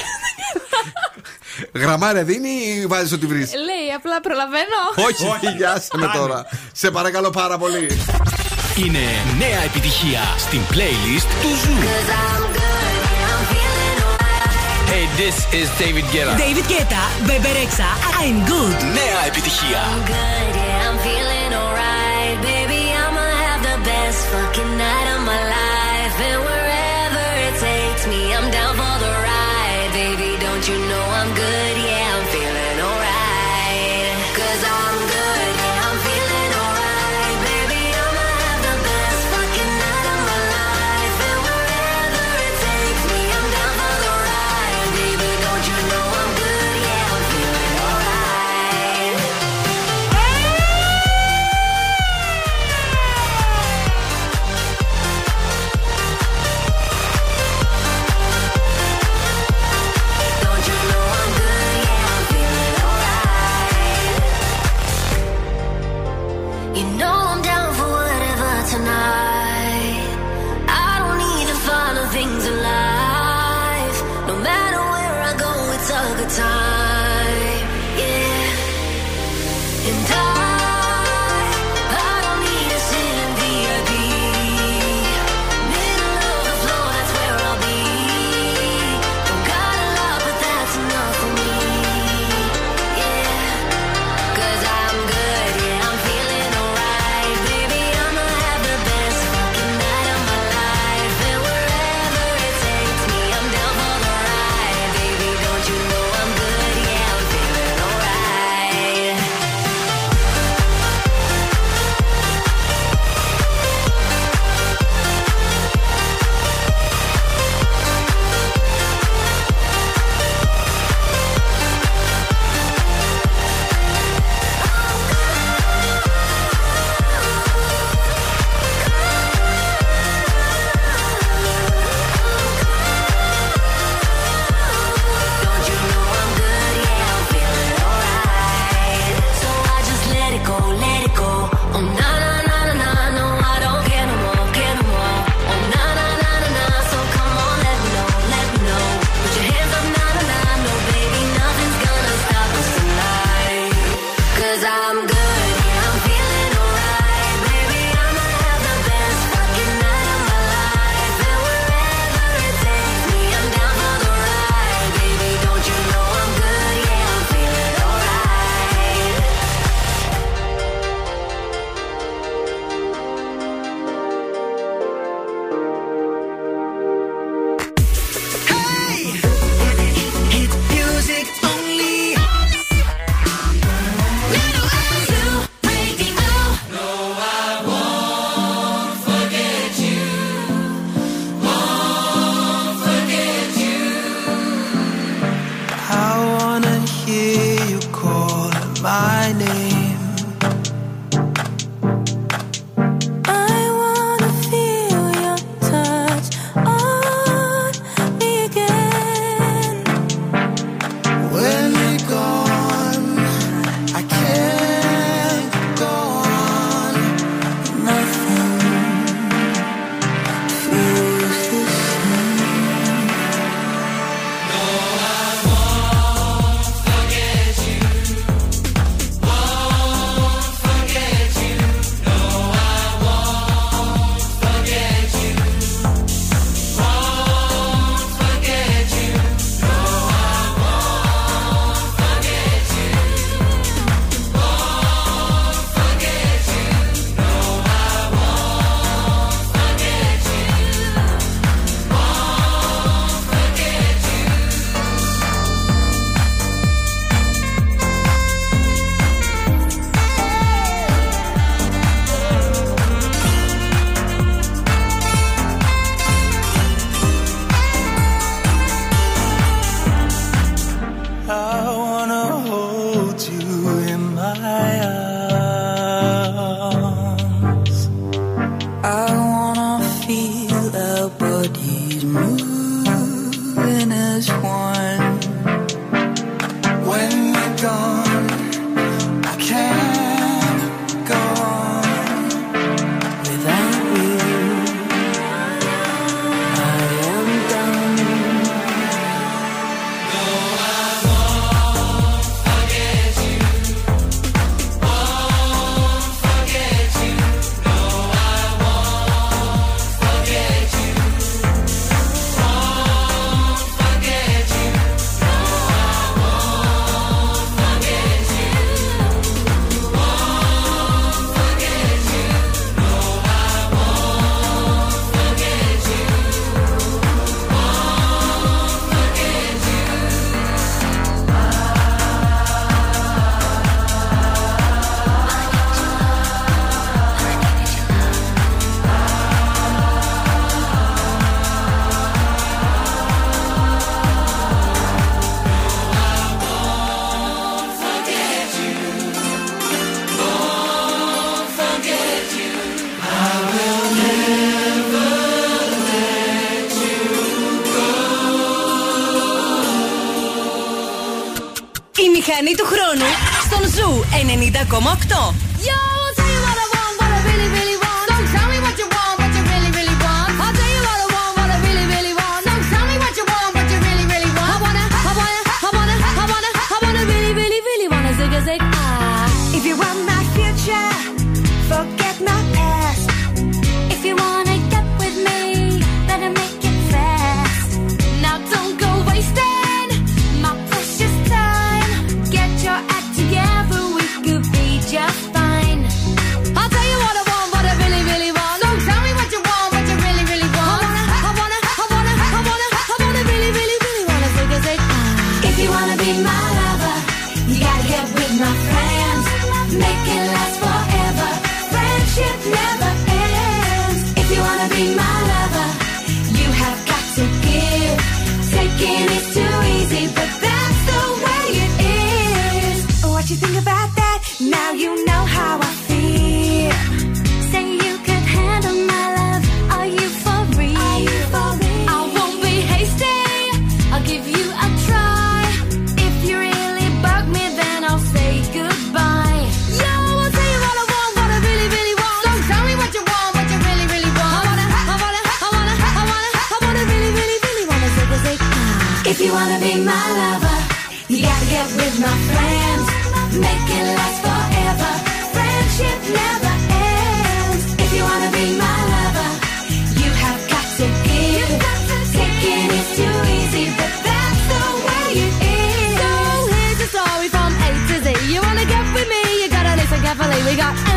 Γραμμάρια δίνει ή βάζεις ό,τι βρεις; Λέει, απλά προλαβαίνω. Όχι, γεια σε με τώρα. Σε παρακαλώ πάρα πολύ. Είναι νέα επιτυχία στην playlist του Zoo. Hey, this is David Guetta. David Guetta, Bebe Rexha, I'm good. Νέα επιτυχία. good,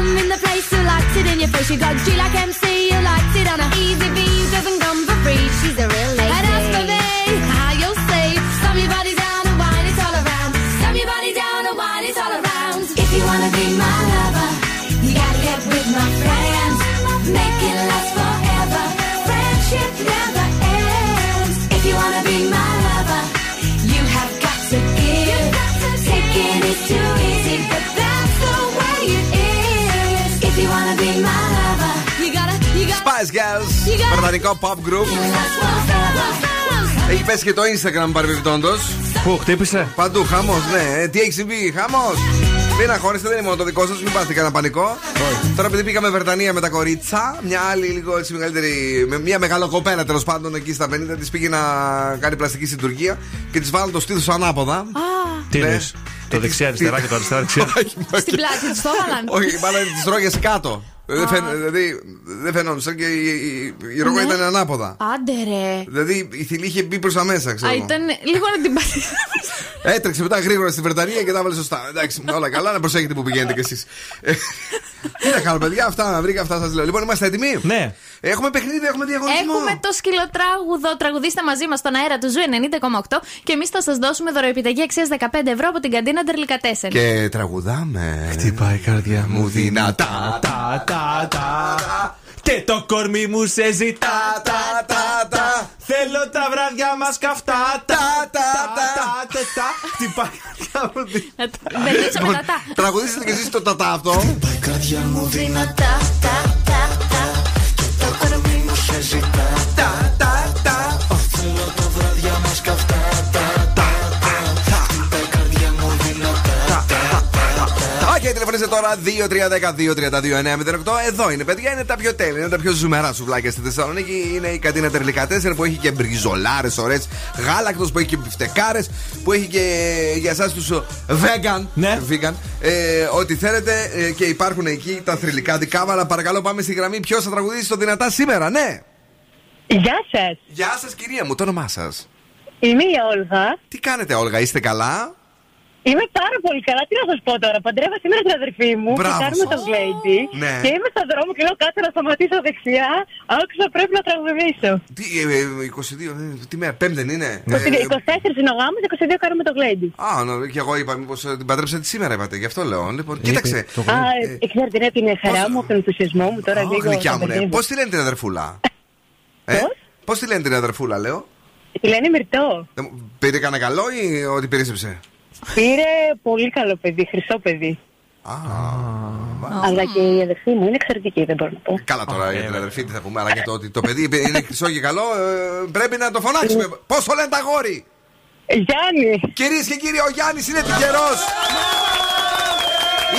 We got M in the place who likes it in your face. You got G like MC, Girls, βρετανικό pop group. Έχει πέσει και το Instagram παρεμπιπτόντως. Πού χτύπησε; Παντού, χαμό, ναι. Ε, Τι έχεις συμβεί, χαμό. Μην αγχώνεστε, δεν είναι μόνο το δικό σας, μην πάθετε κανένα πανικό. Τώρα, επειδή πήγαμε Βρετανία με τα κορίτσα, μια άλλη λίγο έτσι μεγαλύτερη. Με μια μεγάλο κοπέλα τέλος πάντων εκεί στα 50 της πήγε να κάνει πλαστική συντουργία και της βάλω το στήθος ανάποδα. Τι Ναι. είναι, το δεξιά αριστερά και το αριστερά δεξιά. Στην πλάτη του το έβαλαν. Όχι, μάλλον τη ρόγες κάτω. Δεν φαίν- Δηλαδή δεν φαινόντουσαν και η, η, η ρόγα Ναι. ήταν ανάποδα. Άντε ρε. Δηλαδή η θηλή είχε μπει προς τα μέσα, ξέρω. Α, εγώ. ήταν λίγο να την πατήσει. Έτρεξε μετά γρήγορα στη Βρετανία και τα έβαλε σωστά. Εντάξει, όλα καλά, να προσέχετε που πηγαίνετε κι εσείς. Τι να κάνω, παιδιά, αυτά βρήκα, αυτά σας λέω. Λοιπόν, είμαστε έτοιμοι; Ναι. Έχουμε παιχνίδι, έχουμε διαγωνισμό. Έχουμε το σκυλοτράγουδο. Τραγουδίστε μαζί μας στον αέρα του Zoo 90,8 και εμείς θα σας δώσουμε δωροεπιταγή αξίας 15 ευρώ από την καντίνα Ντερλικατέσεν. Και τραγουδάμε. Χτυπάει η καρδιά μου δυνατά. Τα, τα, τα. Και το κορμί μου σε ζητά. Τα, τα, τα. Θέλω τα βράδια μας καυτά. Τα, τα, τα. τα, τα. Χτυπάει η καρδιά μου δυνατά. Μπερδέψαμε τα τα. Τραγουδίστε και εσείς το τατά αυτό. Η καρδιά μου δυνατά, τα, τα, τα. Και το κορμί μου σε ζητά, τώρα 2-3-10-2-32-9-08. Εδώ είναι, παιδιά, είναι τα πιο τέλεια, είναι τα πιο ζουμερά σουβλάκια στη Θεσσαλονίκη. Είναι η κατίνα τερλικά 4 που έχει και μπριζολάρες, ωραίες γάλακτος, που έχει και μπιφτεκάρες, που έχει και για εσάς τους vegan. Ναι. vegan ε, ό,τι θέλετε ε, και υπάρχουν εκεί τα θρηλυκά δικά μα. Αλλά παρακαλώ, πάμε στη γραμμή. Ποιος θα τραγουδήσει το δυνατά σήμερα, ναι. Γεια σας. Γεια σας, κυρία μου, το όνομά σας. Είμαι η Όλγα. Τι κάνετε, Όλγα, είστε καλά; Είμαι πάρα πολύ καλά. Τι να σας πω τώρα. Παντρεύα σήμερα την αδερφή μου Μπράβο και κάνουμε σας. το γκλέιντι. Ναι. Και είμαι στον δρόμο και λέω κάτσε να σταματήσω δεξιά. Άκουσα πρέπει να τραγουδήσω. Τι, ε, ε, 22, ε, τι μέρα, πέμπτη δεν είναι; Το Ε, 24 είναι ο γάμος, 22 κάνουμε το γκλέιντι. Α, ναι, και εγώ είπα, μήπως την παντρέψατε σήμερα, είπατε. Γι' αυτό λέω. Λοιπόν, κοίταξε. Α, ε, ξέρετε, είναι την χαρά μου, από τον ενθουσιασμό μου τώρα Ω, λίγο. γλυκιά μου, ναι. μπερδεύω. Πώς τη λένε την αδερφούλα; ε; Πώς; τη λένε την αδερφούλα, λέω; Τη λένε Μυρτό. Ε, Πήρε κανένα καλό ή ότι πυρίσεψε. Πήρε πολύ καλό παιδί, χρυσό παιδί. Αλλά και η αδερφή μου είναι εξαιρετική, δεν μπορώ να πω. Καλά τώρα για την αδερφή τι θα πούμε, αλλά και το ότι το παιδί είναι χρυσό και καλό ε, πρέπει να το φωνάξουμε. Πώ το λένε τα γόρι; Γιάννη. Κυρίες και κύριοι, ο Γιάννης είναι τυχερός.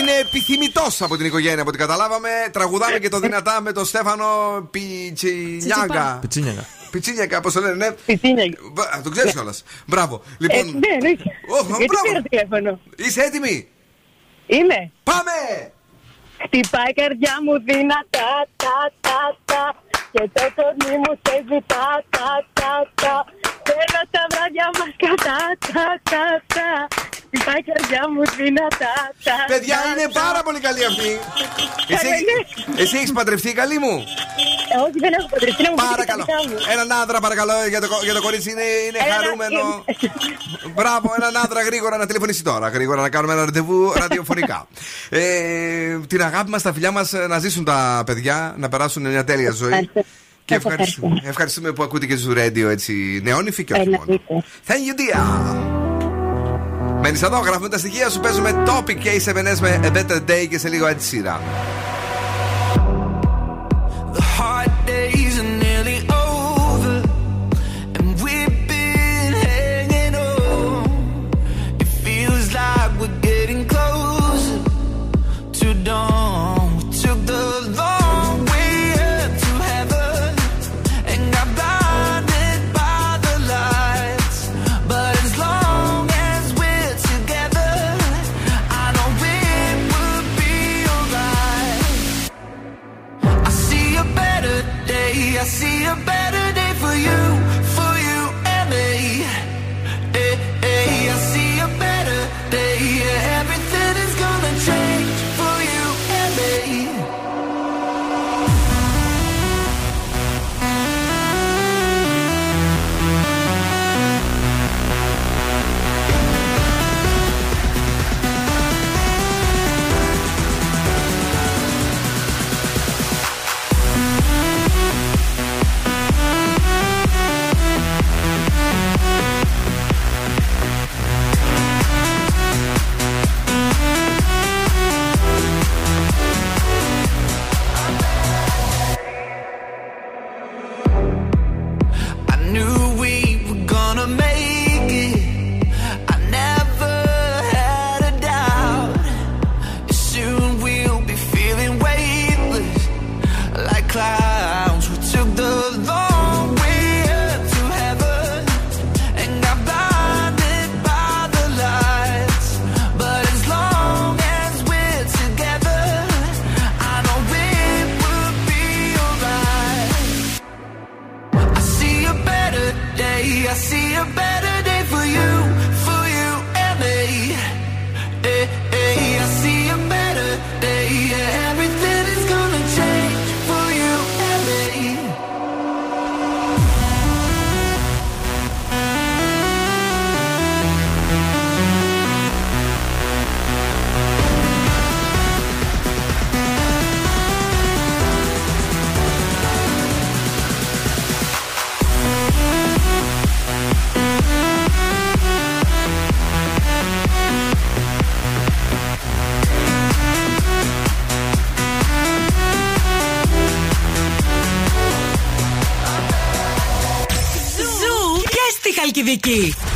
Είναι επιθυμητός από την οικογένεια από ό,τι καταλάβαμε. Τραγουδάμε και το δυνατά με τον Στέφανο Πιτσινιάγκα. Πιτσίνιαγα. Πιτσίνιαγκα, πώ το λένε, ναι. Πιτσίνιαγκα. Μπα, Το ξέρεις κιόλας. Μπράβο. Ε, Λοιπόν, ναι, ναι. Ωχ, Γιατί μπράβο. πήρα τηλέφωνο; είσαι έτοιμη; Είμαι. Πάμε! Χτυπάει η καρδιά μου δυνατά, τα, τα, τα. Και το κορμί μου σε ζητά, τα, τα, τα. Θέλω τα βράδια μας κατά, τα, τα, τα. Χτυπάει η καρδιά μου δυνατά, τα, Παιδιά, τα, είναι τα. πάρα πολύ καλή αυτή. Εσύ, Καλά, ναι. εσύ έχεις παντρευτεί, καλή μου; Ε, Όχι, δεν έχω παντρευτεί, να μου πείτε τα Παρακαλώ. δικά μου. Έναν άντρα, παρακαλώ, για το, για το κορίτσι είναι, είναι Ένα- χαρούμενο. Μπράβο, έναν άντρα γρήγορα να τηλεφωνήσει τώρα. Γρήγορα να κάνουμε ένα ραντεβού ραδιοφωνικά. ε, την αγάπη μας, τα φιλιά μας να ζήσουν τα παιδιά, να περάσουν μια τέλεια ζωή. Ευχαριστώ. Και Σας ευχαριστούμε. ευχαριστούμε που ακούτε και στο radio έτσι νεόνυφη και όχι μόνο. Εννοείται. Thank you, dear. Μένεις εδώ, γράφουμε τα στοιχεία σου, παίζουμε topic και A7S με A Better Day και σε λίγο έτσι σειρά. The hard στη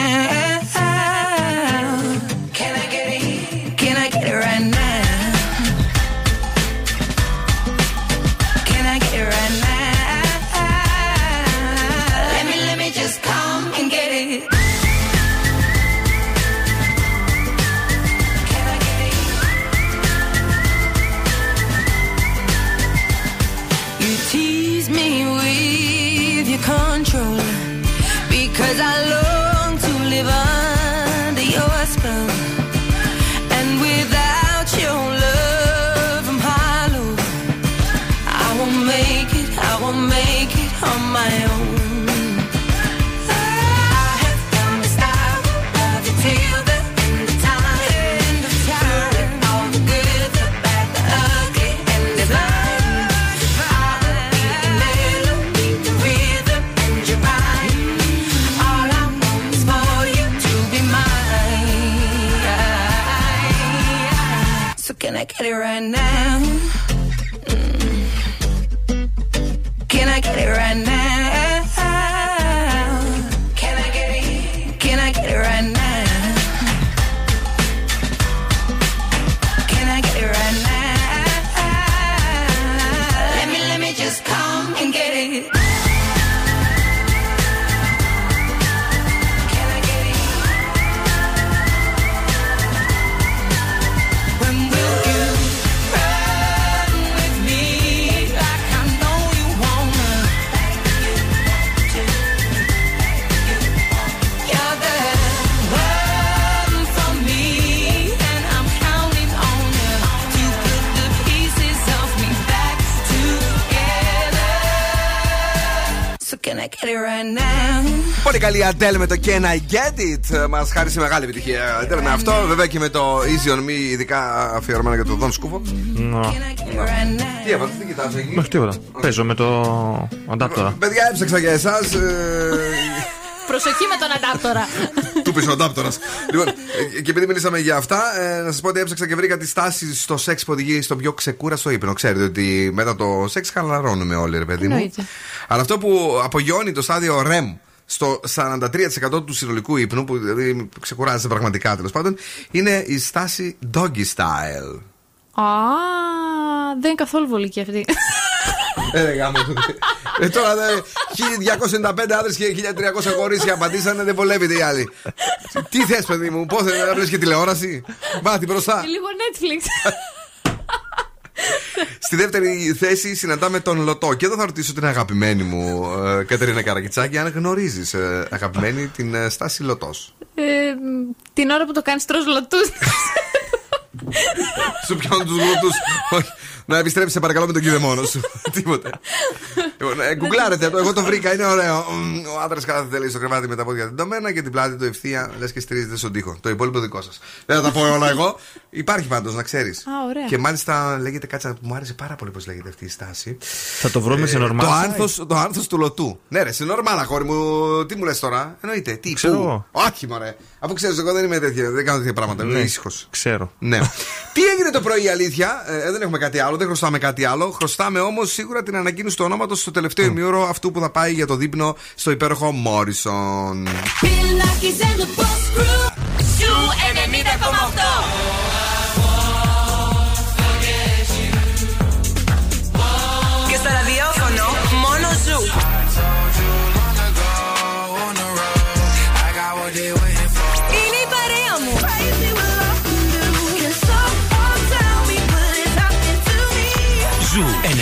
Now? Πολύ καλή Αντέλ με το Can I Get It. Μας χάρισε μεγάλη επιτυχία. Αντέλ με αυτό, βέβαια και με το Easy on Me, ειδικά αφιερωμένα για τον Δον Σκούφο. Τι έβαλες, τι κοιτάς εκεί; Μέχρι τίποτα. Παίζω με το αντάπτορα. Παιδιά, έψαξα για εσάς. Προσοχή με τον αντάπτορα. Του πεις ο αντάπτορα. λοιπόν, ε, και επειδή μιλήσαμε για αυτά, ε, να σας πω ότι έψαξα και βρήκα τη στάση στο σεξ που οδηγεί στο πιο ξεκούραστο ύπνο. Ξέρετε ότι μετά το σεξ χαλαρώνουμε όλοι, ρε παιδί μου. Εννοείται. Αλλά αυτό που απογειώνει το στάδιο REM στο 43% του συνολικού ύπνου, που δηλαδή ξεκουράζεσαι πραγματικά τέλος πάντων, είναι η στάση doggy style. Α, δεν είναι καθόλου βολική αυτή. Ε, ρε, γάμος του. ε, τώρα δε, 1295 άντρε και 1300 κορίτσια απαντήσανε, δεν βολεύεται οι άλλοι. Τι θες, παιδί μου, πώς θε να βλέπεις και τηλεόραση; Μάτι μπροστά. Λίγο Netflix. Στη δεύτερη θέση συναντάμε τον Λωτό. Και εδώ θα ρωτήσω την αγαπημένη μου ε, Κατερίνα Καρακιτσάκη αν γνωρίζεις, αγαπημένη, την ε, στάση Λωτός. Ε, την ώρα που το κάνεις τρως λωτούς. Σου πιάνουν τους λωτούς. Να επιστρέψει, σε παρακαλώ, με τον κύριο μόνος σου. Τίποτε. Λοιπόν, ε, Γκουγκλάρετε το, εγώ το βρήκα, είναι ωραίο. Μμμ, Ο άντρας κάθεται λέει, στο κρεβάτι με τα πόδια τεντωμένα και την πλάτη του ευθεία, λες και στηρίζεται στον τοίχο. Το υπόλοιπο δικό σας. Δεν θα τα πω όλα εγώ. Υπάρχει πάντως, να ξέρεις. Α, ωραία. Και μάλιστα λέγεται κάτσα που μου άρεσε πάρα πολύ πώς λέγεται αυτή η στάση. Θα το βρούμε σε Ε, normal Το site. άνθος, το άνθος του λωτού. Ναι, ρε, σε normal, αγόρι μου. Τι μου λες τώρα; Εννοείται. Τι, Ξέρω πού; εγώ. Όχι, μωρέ. Αφού ξέρεις, εγώ δεν είμαι τέτοια. Δεν κάνω τέτοια πράγματα. Είμαι Ναι, ήσυχος. Ξέρω. Ναι. Τι έγινε το πρωί, η αλήθεια; Ε, δεν έχουμε κάτι άλλο, δεν χρωστάμε κάτι άλλο. Χρωστάμε όμως σίγουρα την ανακοίνωση του ονόματος στο τελευταίο ημίωρο αυτού που θα πάει για το δείπνο στο υπέροχο Μόρισον. Ζου 90,8.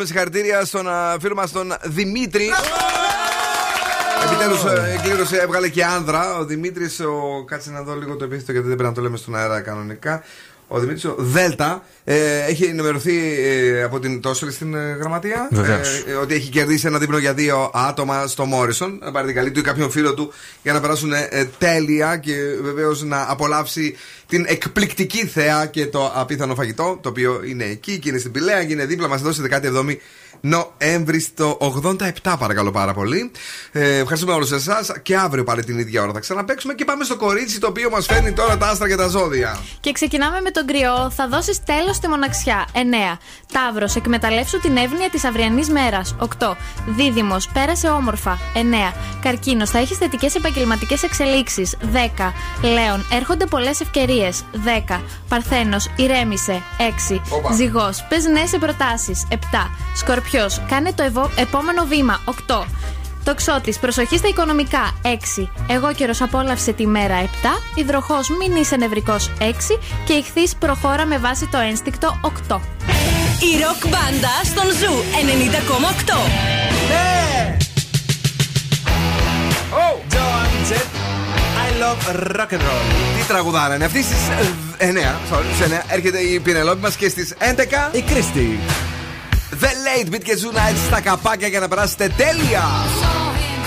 Δώσουμε συγχαρητήρια στον α, φίλο μας τον Δημήτρη. Επιτέλους κλήρωσε, έβγαλε και άνδρα. Ο Δημήτρης, ο... κάτσε να δω λίγο το επίθετο γιατί δεν πρέπει να το λέμε στον αέρα κανονικά. Ο Δημήτρης, ο Δέλτα, ε, έχει ενημερωθεί ε, από την Τόσολη στην ε, γραμματεία Βεβαίως. ε, ότι έχει κερδίσει ένα δίπλο για δύο άτομα στο Μόρισον. Να πάρει την καλή του ή κάποιον φίλο του για να περάσουν ε, τέλεια και βεβαίως να απολαύσει την εκπληκτική θέα και το απίθανο φαγητό, το οποίο είναι εκεί και είναι στην Πηλαία και είναι δίπλα μας εδώ στη 17η Νοέμβρη στο 87, παρακαλώ πάρα πολύ. Ε, ευχαριστούμε όλους εσάς και αύριο πάλι την ίδια ώρα θα ξαναπέξουμε και πάμε στο κορίτσι το οποίο μας φέρνει τώρα τα άστρα και τα ζώδια. Και ξεκινάμε με τον κρυό. Θα δώσεις τέλος στη μοναξιά. 9. Ταύρος, εκμεταλλεύσου την εύνοια της αυριανής μέρας. 8. Δίδυμος, πέρασε όμορφα. 9. Καρκίνος, θα έχεις θετικές επαγγελματικές εξελίξεις. 10. Λέων, έρχονται πολλές ευκαιρίες. 10. Παρθένος, ηρέμησε. 6. Όπα. Ζυγός, πες ναι σε προτάσεις. 7. Σκορπιός, κάνε το ευω- επόμενο βήμα. 8. Τοξότη, προσοχή στα οικονομικά. Αιγόκερω, απόλαυσε τη μέρα. Υδροχόε, μην είσαι νευρικός. Και ιχθύ, προχώρα με βάση το ένστικτο. 8. Η ροκ μπάντα στον Zoo 90,8. Ναι! Oh, Joan Jett, I love rock and roll. Τι τραγουδάρα είναι αυτή στις 9, sorry, στις 9 έρχεται η Πινελόπη μας και στις 11 η Κρίστη. The Late Beat και Zoo Night στα καπάκια για να περάσετε τέλεια. Saw him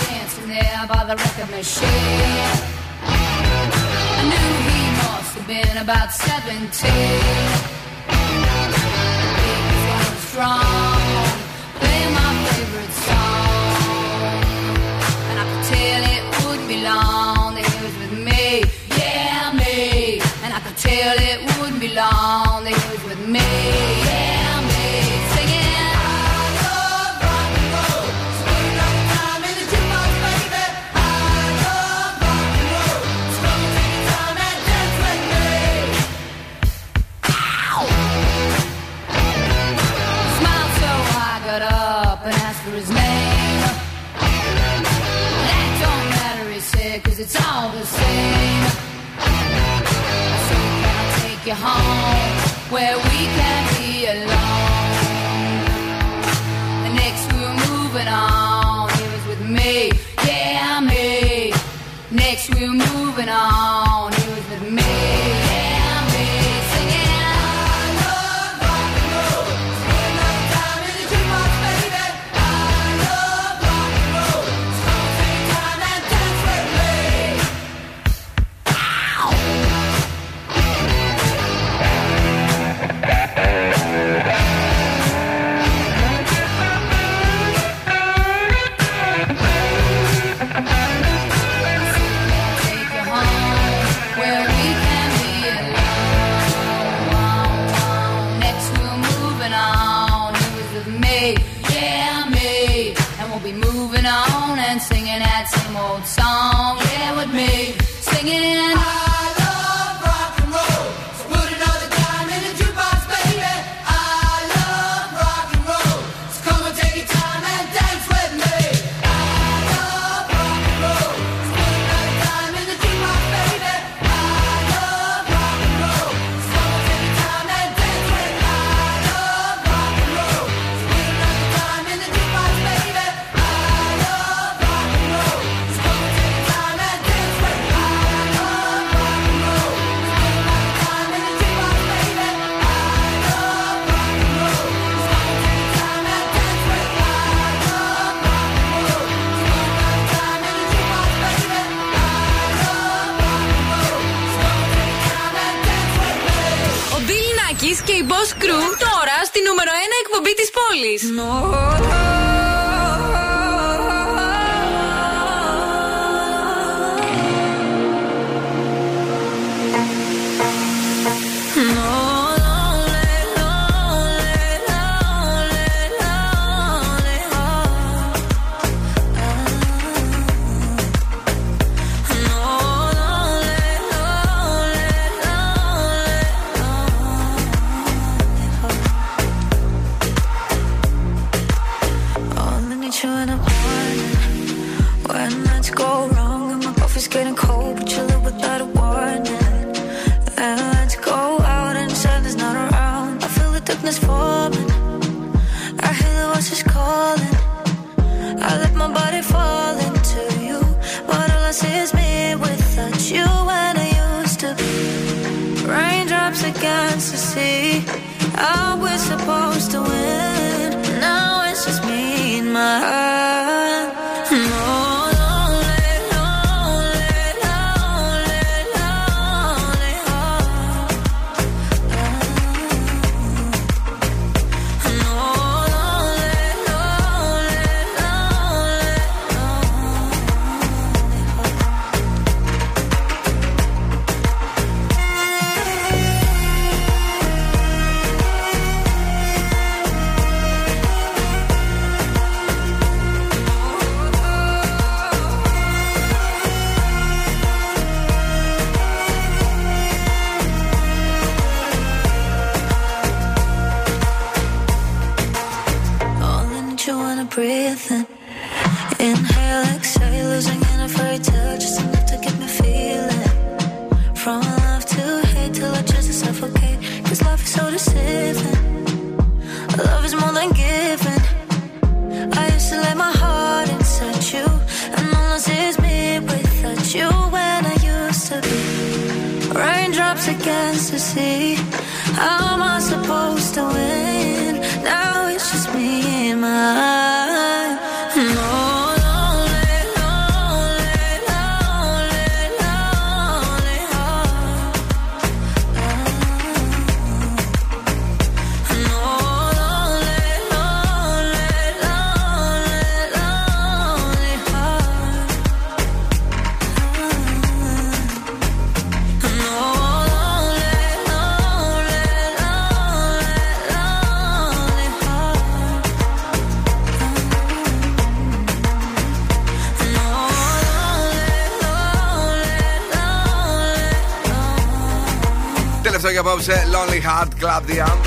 Lonely Heart Club Diam.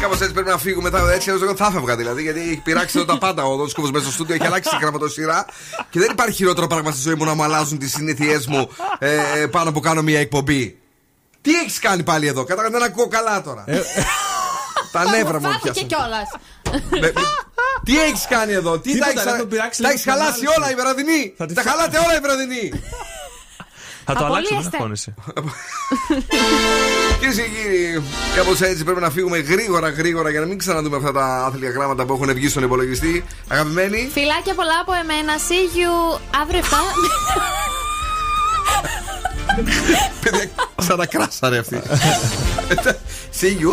Κάπως έτσι πρέπει να φύγουμε. Θα, έτσι εγώ θα έφευγα δηλαδή. Γιατί έχει πειράξει εδώ τα πάντα. Ο Δόσκοβο μέσα στο στούντιο έχει αλλάξει η γραμματοσυρά. Και δεν υπάρχει χειρότερο πράγμα στη ζωή μου να μου αλλάζουν τις συνήθειές μου ε, πάνω που κάνω μια εκπομπή. Τι έχεις κάνει πάλι εδώ, καταρχήν δεν ακούω καλά τώρα. τα νεύρα μου Φάθηκε πιάσαν. κιόλας. Με- Τι έχεις κάνει εδώ, τι Τίποτα, τα δεν έχει έχω πειράξεις Τα λίγο έχει την χαλάσει ανάλυση. όλα η βραδινή. Θα τη Τα φέρω. χαλάτε όλα η βραδινή. Θα το αλλάξω, δεν Απολύεστε. αγχώνεσαι. Κυρίες και κύριοι, κάπως έτσι πρέπει να φύγουμε γρήγορα γρήγορα για να μην ξαναδούμε αυτά τα άθλια γράμματα που έχουν βγει στον υπολογιστή. Αγαπημένοι, Φιλάκια πολλά από εμένα. See you αύριο 7. παιδιά, σαν να κράσανε αυτοί. See you.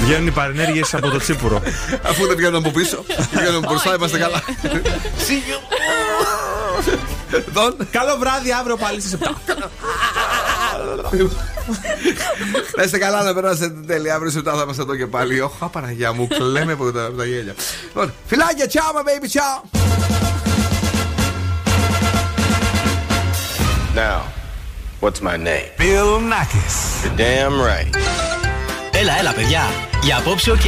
Βγαίνουν οι παρενέργειες από το τσίπουρο. Αφού δεν βγαίνουν από πίσω, βγαίνουν από μπροστά, είμαστε καλά. See you. Δον. Καλό βράδυ αύριο πάλι στις 7. Να είστε καλά να περάσετε τέλεια. Αύριο σε 7 θα είμαστε εδώ και πάλι. Ωχ, Παναγιά μου, κλαίμε από τα, από τα γέλια. Λοιπόν, Φιλάκια, ciao, my baby, ciao. Now, what's my name? Bill Nackis. You're damn right. Έλα, έλα, παιδιά. Για απόψε, οκ.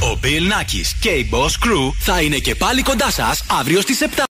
Ο Bill Nakis και η Boss Crew θα είναι και πάλι κοντά σας αύριο στις 7.